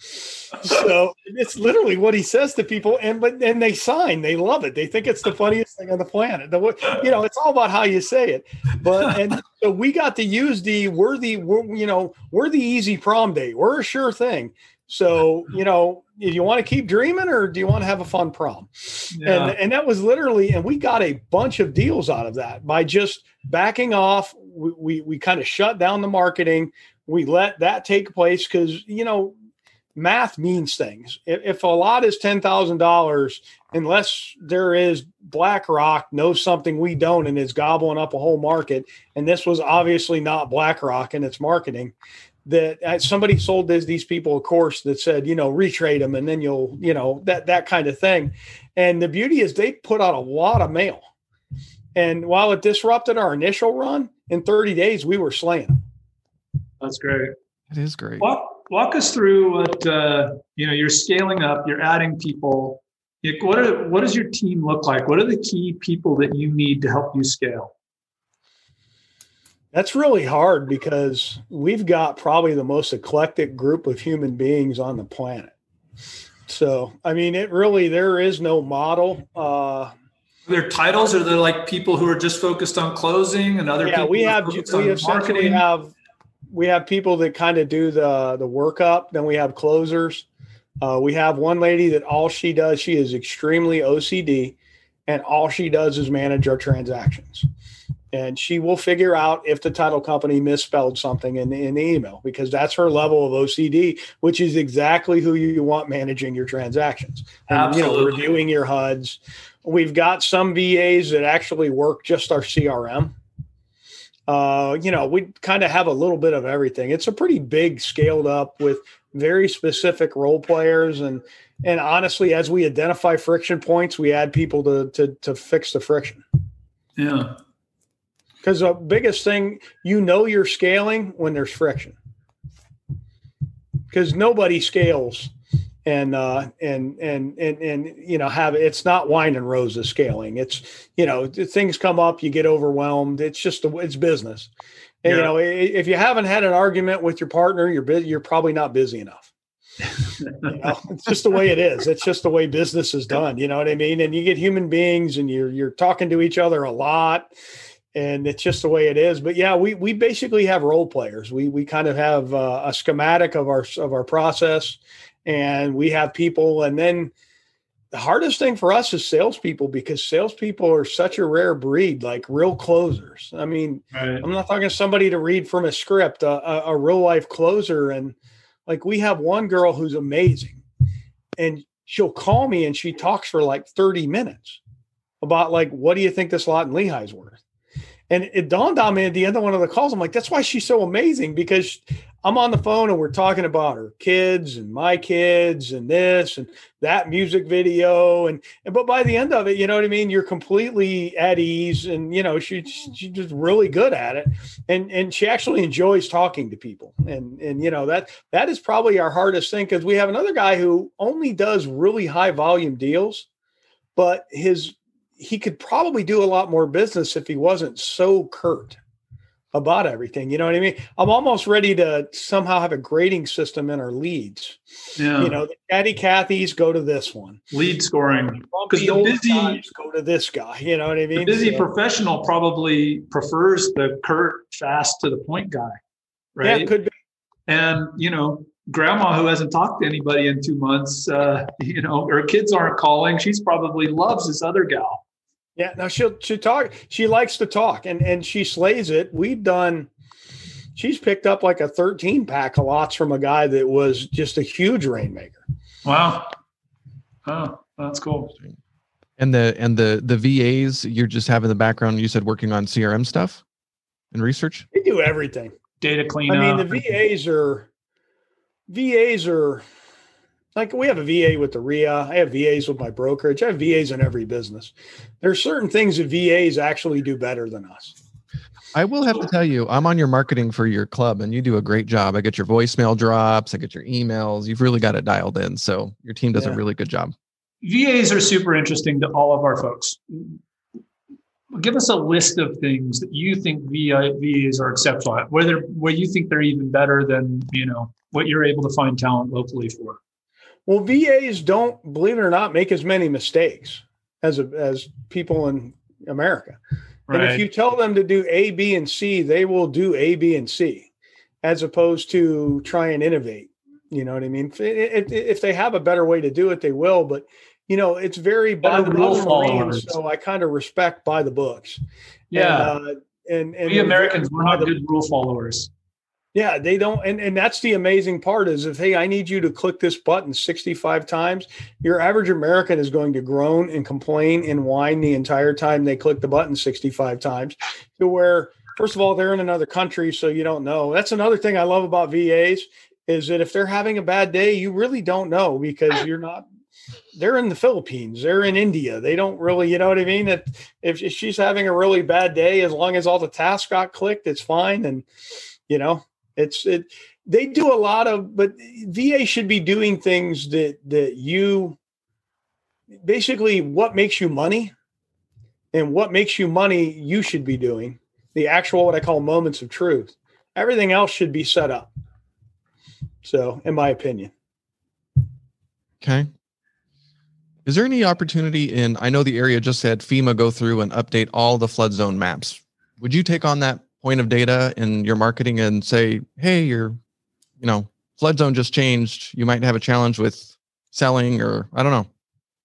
So it's literally what he says to people, and but and they sign. They love it. They think it's the funniest thing on the planet. The, you know, it's all about how you say it. But <laughs> and so we got to use the we're the we're, you know we're the easy prom date. We're a sure thing. So, you know, do you want to keep dreaming or do you want to have a fun prom? Yeah. And, and that was literally, and we got a bunch of deals out of that by just backing off. We, we, we kind of shut down the marketing. We let that take place because, you know, math means things. If, if a lot is $10,000, unless there is BlackRock knows something we don't and is gobbling up a whole market, and this was obviously not BlackRock and its marketing, that somebody sold this, these people a course that said, you know, retrade them and then you'll, you know, that that kind of thing. And the beauty is they put out a lot of mail. And while it disrupted our initial run, in 30 days we were slaying them. That's great. It is great. Walk, walk us through what uh, you know. You're scaling up. You're adding people. What are, what does your team look like? What are the key people that you need to help you scale? That's really hard because we've got probably the most eclectic group of human beings on the planet. So, I mean, it really, there is no model. Uh, their titles are they're like people who are just focused on closing and other yeah, we have, we essentially have, we have people that kind of do the, the workup. Then we have closers. Uh, we have one lady that all she does, she is extremely OCD and all she does is manage our transactions and she will figure out if the title company misspelled something in, in the email because that's her level of OCD, which is exactly who you want managing your transactions and Absolutely. you know reviewing your HUDs. We've got some VAs that actually work just our CRM. Uh, you know, we kind of have a little bit of everything. It's a pretty big scaled up with very specific role players and and honestly, as we identify friction points, we add people to to to fix the friction. Yeah. Because the biggest thing, you know, you're scaling when there's friction. Because nobody scales and uh and and and and you know have it's not wine and roses scaling. It's you know things come up you get overwhelmed. It's just a, it's business. And, yeah. you know if you haven't had an argument with your partner you're busy you're probably not busy enough. You know, <laughs> it's just the way it is. It's just the way business is done you know what i mean? And you get human beings and you're you're talking to each other a lot and it's just the way it is. But yeah, we we basically have role players. We we kind of have uh, a schematic of our of our process, and we have people. And then the hardest thing for us is salespeople because salespeople are such a rare breed, like real closers. I mean, right. I'm not talking somebody to read from a script, a, a, a real life closer. And like we have one girl who's amazing, and she'll call me and she talks for like 30 minutes about like, what do you think this lot in Lehigh's worth? And it dawned on me at the end of one of the calls. I'm like, that's why she's so amazing because I'm on the phone and we're talking about her kids and my kids and this and that music video. And, and but by the end of it, you know what I mean? You're completely at ease and, you know, she, she's just really good at it. And, and she actually enjoys talking to people. And, and, you know, that, that is probably our hardest thing because we have another guy who only does really high volume deals, but his he could probably do a lot more business if he wasn't so curt about everything. You know what I mean? I'm almost ready to somehow have a grading system in our leads. Yeah. You know, the Chatty Cathy's go to this one. Lead scoring. Because the busy go to this guy. You know what I mean? Busy so, professional probably prefers the curt, fast to the point guy. Right. Yeah, could be. And you know, grandma who hasn't talked to anybody in two months, uh, <laughs> you know, her kids aren't calling. She's probably loves this other gal. Yeah, now she'll she talk. She likes to talk, and and she slays it. We've done. She's picked up like a 13 pack of lots from a guy that was just a huge rainmaker. Wow. Oh, that's cool. And the and the the VAs you're just having the background. You said working on CRM stuff and research. They do everything. Data cleanup. I mean, the VAs are VAs are like we have a VA with the REIA. I have VAs with my brokerage. I have VAs in every business. There are certain things that VAs actually do better than us. I will have to tell you, I'm on your marketing for your club and you do a great job. I get your voicemail drops, I get your emails. You've really got it dialed in. So your team does yeah. a really good job. VAs are super interesting to all of our folks. Give us a list of things that you think VAs are exceptional at, whether where you think they're even better than, you know, what you're able to find talent locally for. Well, VAs don't, believe it or not, make as many mistakes as a, as people in America. Right. And if you tell them to do A, B, and C, they will do A, B, and C, as opposed to try and innovate. You know what I mean? If, if they have a better way to do it, they will. But you know, it's very by the rule followers. So I kind of respect by the books. Yeah. And, uh, and, and we Americans, we're not good rule followers. Yeah, they don't, and, and that's the amazing part is if hey, I need you to click this button 65 times, your average American is going to groan and complain and whine the entire time they click the button 65 times. To where, first of all, they're in another country, so you don't know. That's another thing I love about VAs is that if they're having a bad day, you really don't know because you're not they're in the Philippines, they're in India. They don't really, you know what I mean? That if she's having a really bad day, as long as all the tasks got clicked, it's fine. And you know, it's it. They do a lot of, but VA should be doing things that that you basically what makes you money, and what makes you money you should be doing the actual what I call moments of truth. Everything else should be set up. So, in my opinion. Okay. Is there any opportunity in? I know the area just said FEMA go through and update all the flood zone maps. Would you take on that point of data in your marketing and say, "Hey, your, you know, flood zone just changed. You might have a challenge with selling, or I don't know."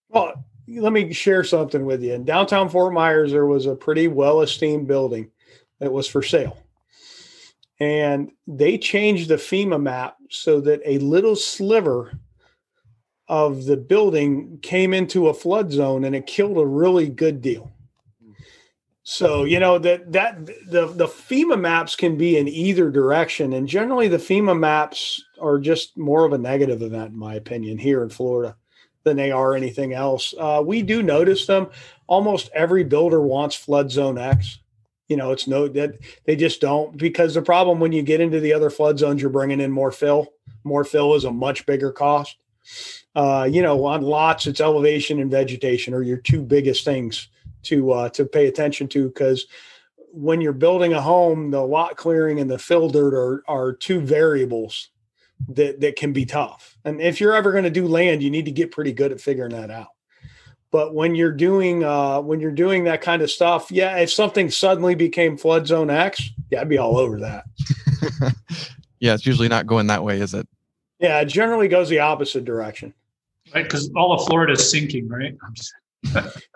Well, let me share something with you. In downtown Fort Myers, there was a pretty well-esteemed building that was for sale, and they changed the FEMA map so that a little sliver of the building came into a flood zone and it killed a really good deal. So you know that that the the FEMA maps can be in either direction, and generally the FEMA maps are just more of a negative event, in my opinion, here in Florida than they are anything else. Uh, we do notice them. Almost every builder wants flood zone X. You know, it's no that they just don't because the problem when you get into the other flood zones, you're bringing in more fill. More fill is a much bigger cost uh, you know, on lots, it's elevation and vegetation are your two biggest things to uh, to pay attention to because when you're building a home, the lot clearing and the fill dirt are are two variables that that can be tough. And if you're ever going to do land, you need to get pretty good at figuring that out. But when you're doing uh, when you're doing that kind of stuff, yeah, if something suddenly became flood zone X, yeah, I'd be all over that. <laughs> yeah, it's usually not going that way, is it? Yeah, it generally goes the opposite direction right? Because all of Florida is sinking, right?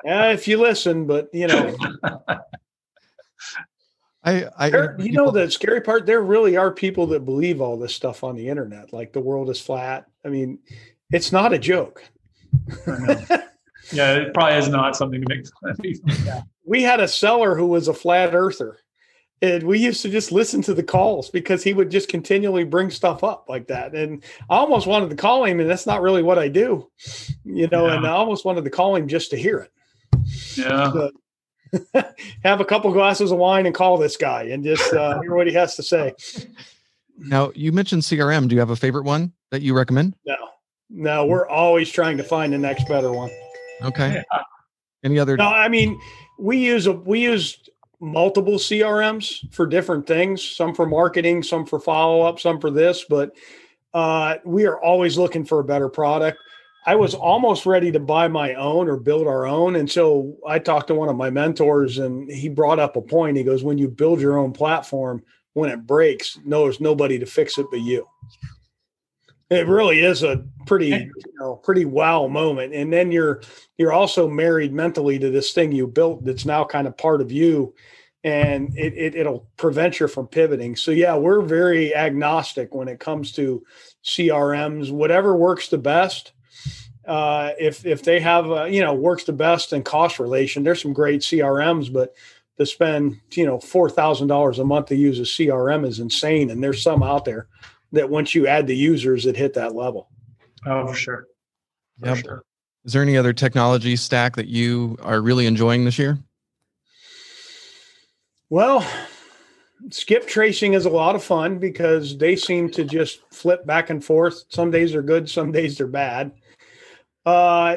Yeah, if you listen, but you know, <laughs> I, I, there, you know, the scary part. There really are people that believe all this stuff on the internet, like the world is flat. I mean, it's not a joke. <laughs> yeah, it probably is not something to make fun of. Yeah. We had a seller who was a flat earther and we used to just listen to the calls because he would just continually bring stuff up like that. And I almost wanted to call him, and that's not really what I do, you know. Yeah. And I almost wanted to call him just to hear it. Yeah. So, <laughs> have a couple glasses of wine and call this guy and just uh, <laughs> hear what he has to say. Now, you mentioned CRM. Do you have a favorite one that you recommend? No, no, we're always trying to find the next better one. Okay. Yeah. Any other? No, I mean, we use a we use multiple CRMs for different things, some for marketing, some for follow up, some for this, but uh, we are always looking for a better product. I was almost ready to buy my own or build our own. And so I talked to one of my mentors and he brought up a point. He goes, When you build your own platform, when it breaks, no, there's nobody to fix it but you. It really is a pretty, you know, pretty wow moment. And then you're you're also married mentally to this thing you built that's now kind of part of you and it, it it'll prevent you from pivoting. So yeah, we're very agnostic when it comes to CRMs. Whatever works the best. Uh, if if they have a, you know works the best in cost relation, there's some great CRMs, but to spend you know four thousand dollars a month to use a CRM is insane, and there's some out there that once you add the users, that hit that level. Oh, for sure. For yep. sure. Is there any other technology stack that you are really enjoying this year? Well, skip tracing is a lot of fun because they seem to just flip back and forth. Some days are good, some days they're bad. Uh,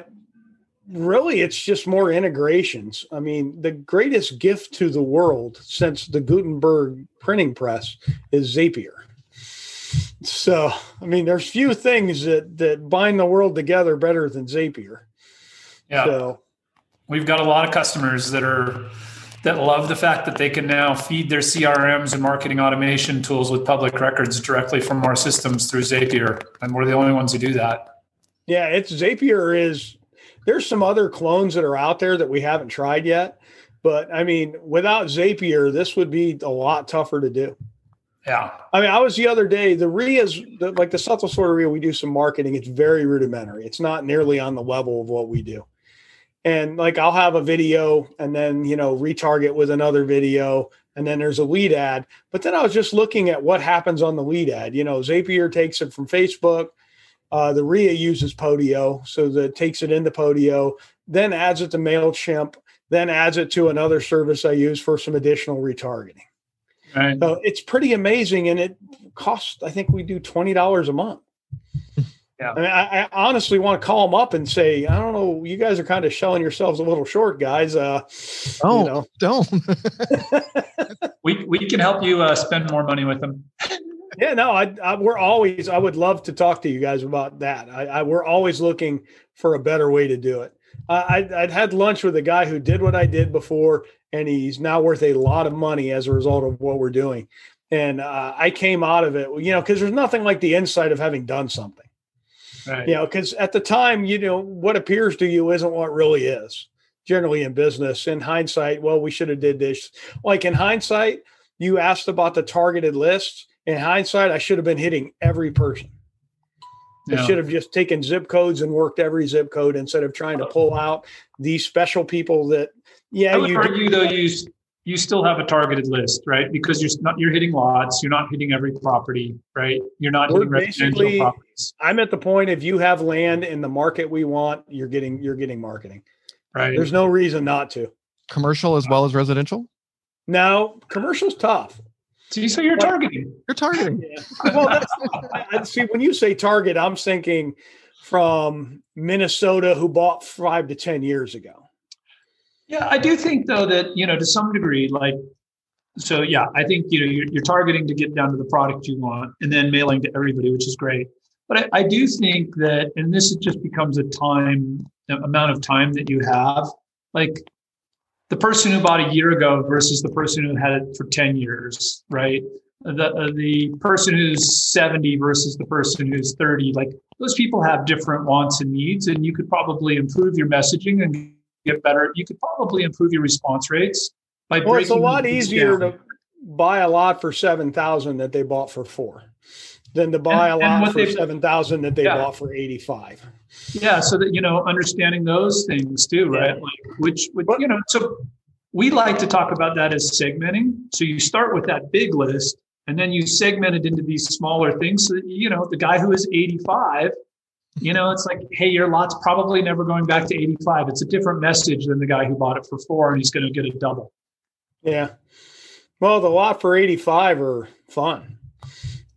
really, it's just more integrations. I mean, the greatest gift to the world since the Gutenberg printing press is Zapier. So, I mean, there's few things that that bind the world together better than Zapier. Yeah. So, we've got a lot of customers that are that love the fact that they can now feed their CRMs and marketing automation tools with public records directly from our systems through Zapier. And we're the only ones who do that. Yeah, it's Zapier is there's some other clones that are out there that we haven't tried yet. But I mean, without Zapier, this would be a lot tougher to do. Yeah. I mean, I was the other day, the REIA's, the, like the Southwest Florida REIA, we do some marketing. It's very rudimentary. It's not nearly on the level of what we do. And like I'll have a video and then, you know, retarget with another video and then there's a lead ad. But then I was just looking at what happens on the lead ad. You know, Zapier takes it from Facebook. Uh, the REIA uses Podio, so that takes it into Podio, then adds it to MailChimp, then adds it to another service I use for some additional retargeting. Right. So it's pretty amazing, and it costs. I think we do twenty dollars a month. <laughs> Yeah. I mean, I, I, honestly want to call them up and say, I don't know, you guys are kind of selling yourselves a little short, guys. Uh, oh, you know. <laughs> don't. <laughs> we we can help you uh, spend more money with them. yeah, no, I, I, we're always. I would love to talk to you guys about that. I, I we're always looking for a better way to do it. I, I'd had lunch with a guy who did what I did before, and he's now worth a lot of money as a result of what we're doing. And uh, I came out of it, you know, because there's nothing like the insight of having done something. Right. You know, because at the time, you know, what appears to you isn't what really is. Generally in business, in hindsight, well, we should have did this. Like in hindsight, you asked about the targeted lists. In hindsight, I should have been hitting every person. Yeah. Should have just taken zip codes and worked every zip code instead of trying to oh. pull out these special people that, yeah, I would you argue do. though you you still have a targeted list, right? Because you're not you're hitting lots, you're not hitting every property, right? You're not We're hitting residential properties. I'm at the point if you have land in the market we want, you're getting you're getting marketing. Right. There's no reason not to. Commercial as well as residential? No, commercial's tough. See, so you're targeting. You're targeting. Yeah. Well, that's, I, see. When you say target, I'm thinking from Minnesota who bought five to ten years ago. Yeah, I do think though that you know to some degree, like, so yeah, I think you know you're, you're targeting to get down to the product you want, and then mailing to everybody, which is great. But I, I do think that, and this just becomes a time amount of time that you have. Like the person who bought a year ago versus the person who had it for 10 years, right? The, uh, the person who's 70 versus the person who's 30, like those people have different wants and needs, and you could probably improve your messaging and get better. You could probably improve your response rates by well, it's a lot easier down. to buy a lot for 7,000 that they bought for four than to buy and, a lot for 7,000 that they yeah. bought for 85 yeah so that you know understanding those things too right? Like which, which you know so we like to talk about that as segmenting. So you start with that big list and then you segment it into these smaller things so that, you know the guy who is 85 you know it's like hey your lot's probably never going back to 85 it's a different message than the guy who bought it for four and he's going to get a double. Yeah. Well the lot for 85 are fun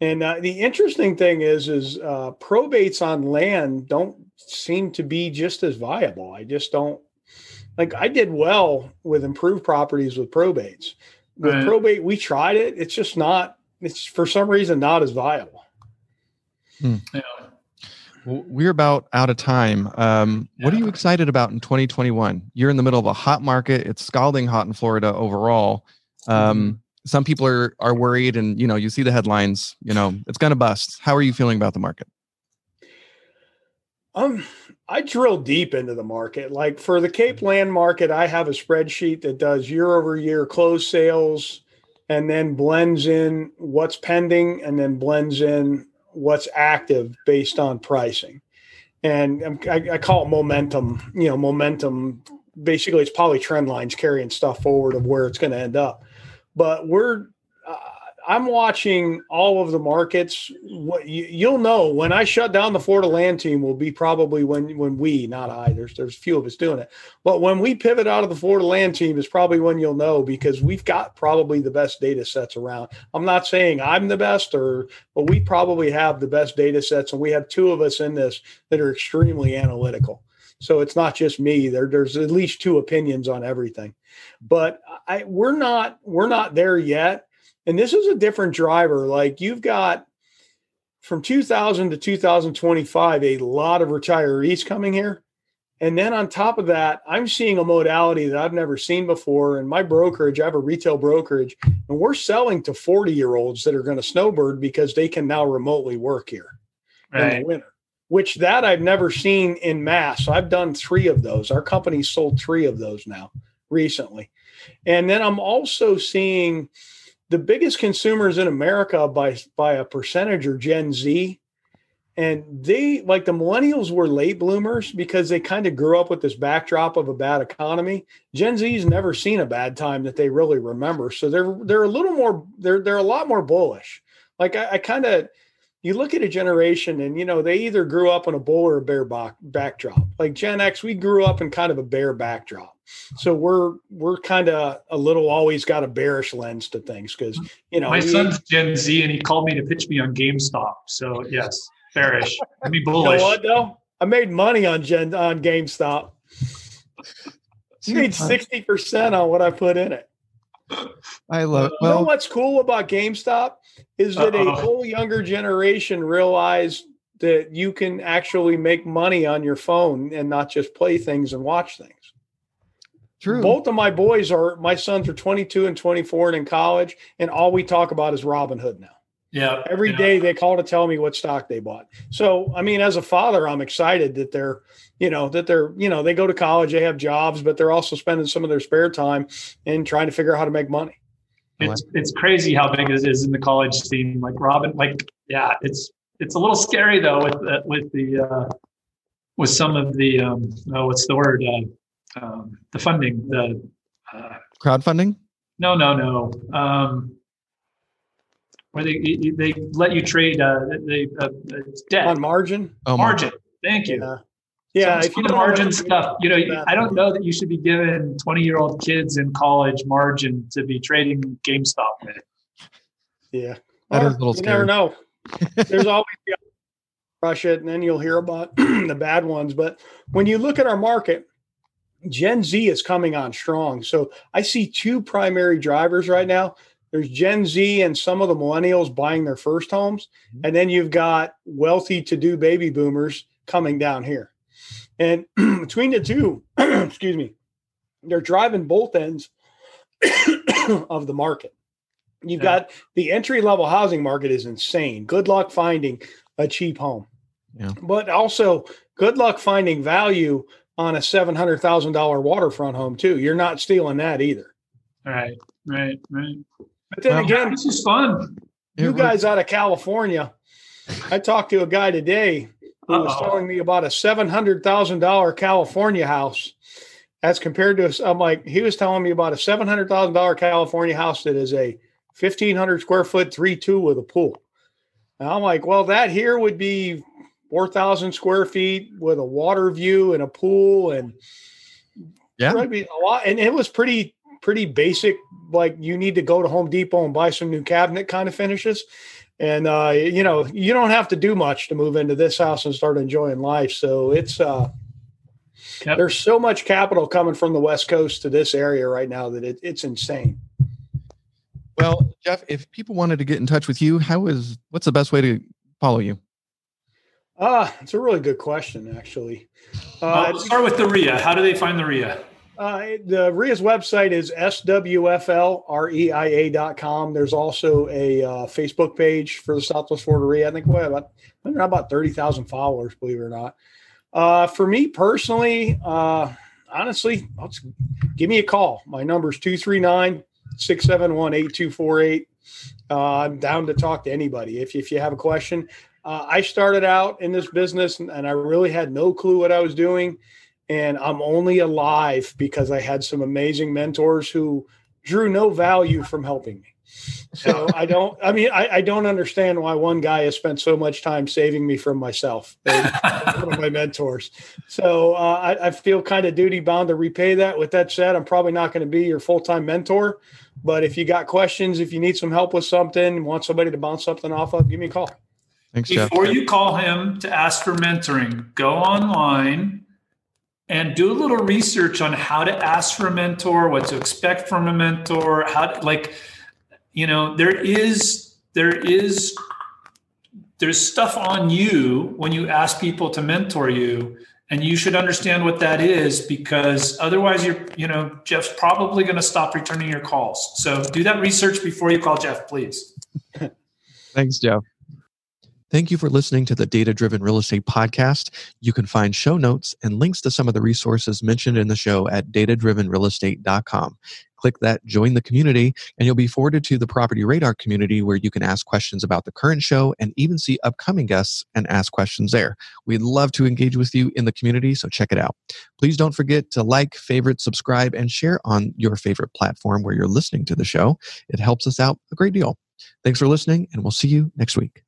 and uh, the interesting thing is, is uh, probates on land don't seem to be just as viable. I just don't like. I did well with improved properties with probates. With right. probate, we tried it. It's just not. It's for some reason not as viable. Hmm. Yeah. Well, we're about out of time. Um, yeah. What are you excited about in 2021? You're in the middle of a hot market. It's scalding hot in Florida overall. Um, mm-hmm some people are are worried and you know you see the headlines you know it's going to bust. How are you feeling about the market? Um i drill deep into the market. Like for the cape land market i have a spreadsheet that does year over year closed sales and then blends in what's pending and then blends in what's active based on pricing. And I, I call it momentum you know momentum. Basically it's poly trend lines carrying stuff forward of where it's going to end up but we're uh, I'm watching all of the markets. What you, you'll know when I shut down the Florida land team will be probably when when we, not I. There's there's a few of us doing it, but when we pivot out of the Florida land team is probably when you'll know because we've got probably the best data sets around. I'm not saying I'm the best, or but we probably have the best data sets, and we have two of us in this that are extremely analytical. So it's not just me. There, there's at least two opinions on everything. But I, we're not we're not there yet. And this is a different driver. Like you've got from 2000 to 2025, a lot of retirees coming here. And then on top of that, I'm seeing a modality that I've never seen before. In my brokerage, I have a retail brokerage, and we're selling to 40 year olds that are going to snowbird because they can now remotely work here right. in the winter, which that I've never seen in mass. I've done three of those. Our company sold three of those now recently. And then I'm also seeing the biggest consumers in America by by a percentage are Gen Z and they like the millennials were late bloomers because they kind of grew up with this backdrop of a bad economy gen z's never seen a bad time that they really remember so they're they're a little more they're they're a lot more bullish like i, I kind of you look at a generation and you know they either grew up in a bull or a bear back, backdrop like gen x we grew up in kind of a bear backdrop so we're we're kind of a little always got a bearish lens to things because you know my son's gen z and he called me to pitch me on gamestop so yes bearish. I be bullish. You know what though? I made money on Gen on GameStop. made sixty percent on what I put in it. I love. it. Well, you know what's cool about GameStop is that uh-oh. a whole younger generation realized that you can actually make money on your phone and not just play things and watch things. True. Both of my boys are my sons are 22 and 24 and in college, and all we talk about is Robinhood now. Yeah. Every yeah. day they call to tell me what stock they bought. So, I mean, as a father, I'm excited that they're, you know, that they're, you know, they go to college, they have jobs, but they're also spending some of their spare time in trying to figure out how to make money. It's it's crazy how big it is in the college scene. Like Robin, like yeah, it's it's a little scary though with the, with the uh, with some of the um, oh, what's the word uh, um, the funding the uh, crowdfunding. No, no, no. Um, where they they let you trade uh, they uh, debt on margin. Oh, margin. Thank you. Yeah. Yeah, if you the margin stuff, you know, I don't know that you should be giving 20 year old kids in college margin to be trading GameStop with. Yeah. That or, is a little you scary. never know. <laughs> There's always the rush it and then you'll hear about <clears throat> the bad ones. But when you look at our market, Gen Z is coming on strong. So I see two primary drivers right now there's Gen Z and some of the millennials buying their first homes. Mm-hmm. And then you've got wealthy to do baby boomers coming down here. And <clears throat> between the two, <clears throat> excuse me, they're driving both ends <coughs> of the market. You've yeah. got the entry level housing market is insane. Good luck finding a cheap home. Yeah. But also, good luck finding value on a $700,000 waterfront home, too. You're not stealing that either. Right, right, right. But then well, again, this is fun. You guys out of California, I talked to a guy today who Uh-oh. was telling me about a seven hundred thousand dollar California house, as compared to. I'm like, he was telling me about a seven hundred thousand dollar California house that is a fifteen hundred square foot three two with a pool. And I'm like, well, that here would be four thousand square feet with a water view and a pool and yeah, a lot. And it was pretty pretty basic like you need to go to Home Depot and buy some new cabinet kind of finishes. And uh, you know, you don't have to do much to move into this house and start enjoying life. So it's uh yep. there's so much capital coming from the West Coast to this area right now that it, it's insane. Well, Jeff, if people wanted to get in touch with you, how is what's the best way to follow you? Ah, uh, it's a really good question, actually. Uh, well, start with the REIA. How do they find the REIA? Uh, the REIA's website is swflreia.com. There's also a uh, Facebook page for the Southwest Florida REIA. I think we have about, about 30,000 followers, believe it or not. Uh, for me personally, uh, honestly, give me a call. My number is 239 671 8248. Uh, I'm down to talk to anybody. If, if you have a question, I started out in this business and, and I really had no clue what I was doing and I'm only alive because I had some amazing mentors who drew no value from helping me. So <laughs> I don't. I mean, I, I, don't understand why one guy has spent so much time saving me from myself. one of my mentors. So uh, I, I, feel kind of duty bound to repay that. With that said, I'm probably not going to be your full time mentor. But if you got questions, if you need some help with something, want somebody to bounce something off of, give me a call. Thanks, Before Jeff. you call him to ask for mentoring, go online and do a little research on how to ask for a mentor, what to expect from a mentor, how to, like you know there is there is there's stuff on you when you ask people to mentor you and you should understand what that is because otherwise you're you know jeff's probably going to stop returning your calls. So do that research before you call jeff please. <laughs> Thanks jeff Thank you for listening to the Data Driven Real Estate Podcast. You can find show notes and links to some of the resources mentioned in the show at datadrivenrealestate.com. Click that join the community, and you'll be forwarded to the Property Radar community where you can ask questions about the current show and even see upcoming guests and ask questions there. We'd love to engage with you in the community, so check it out. Please don't forget to like, favorite, subscribe, and share on your favorite platform where you're listening to the show. It helps us out a great deal. Thanks for listening, and we'll see you next week.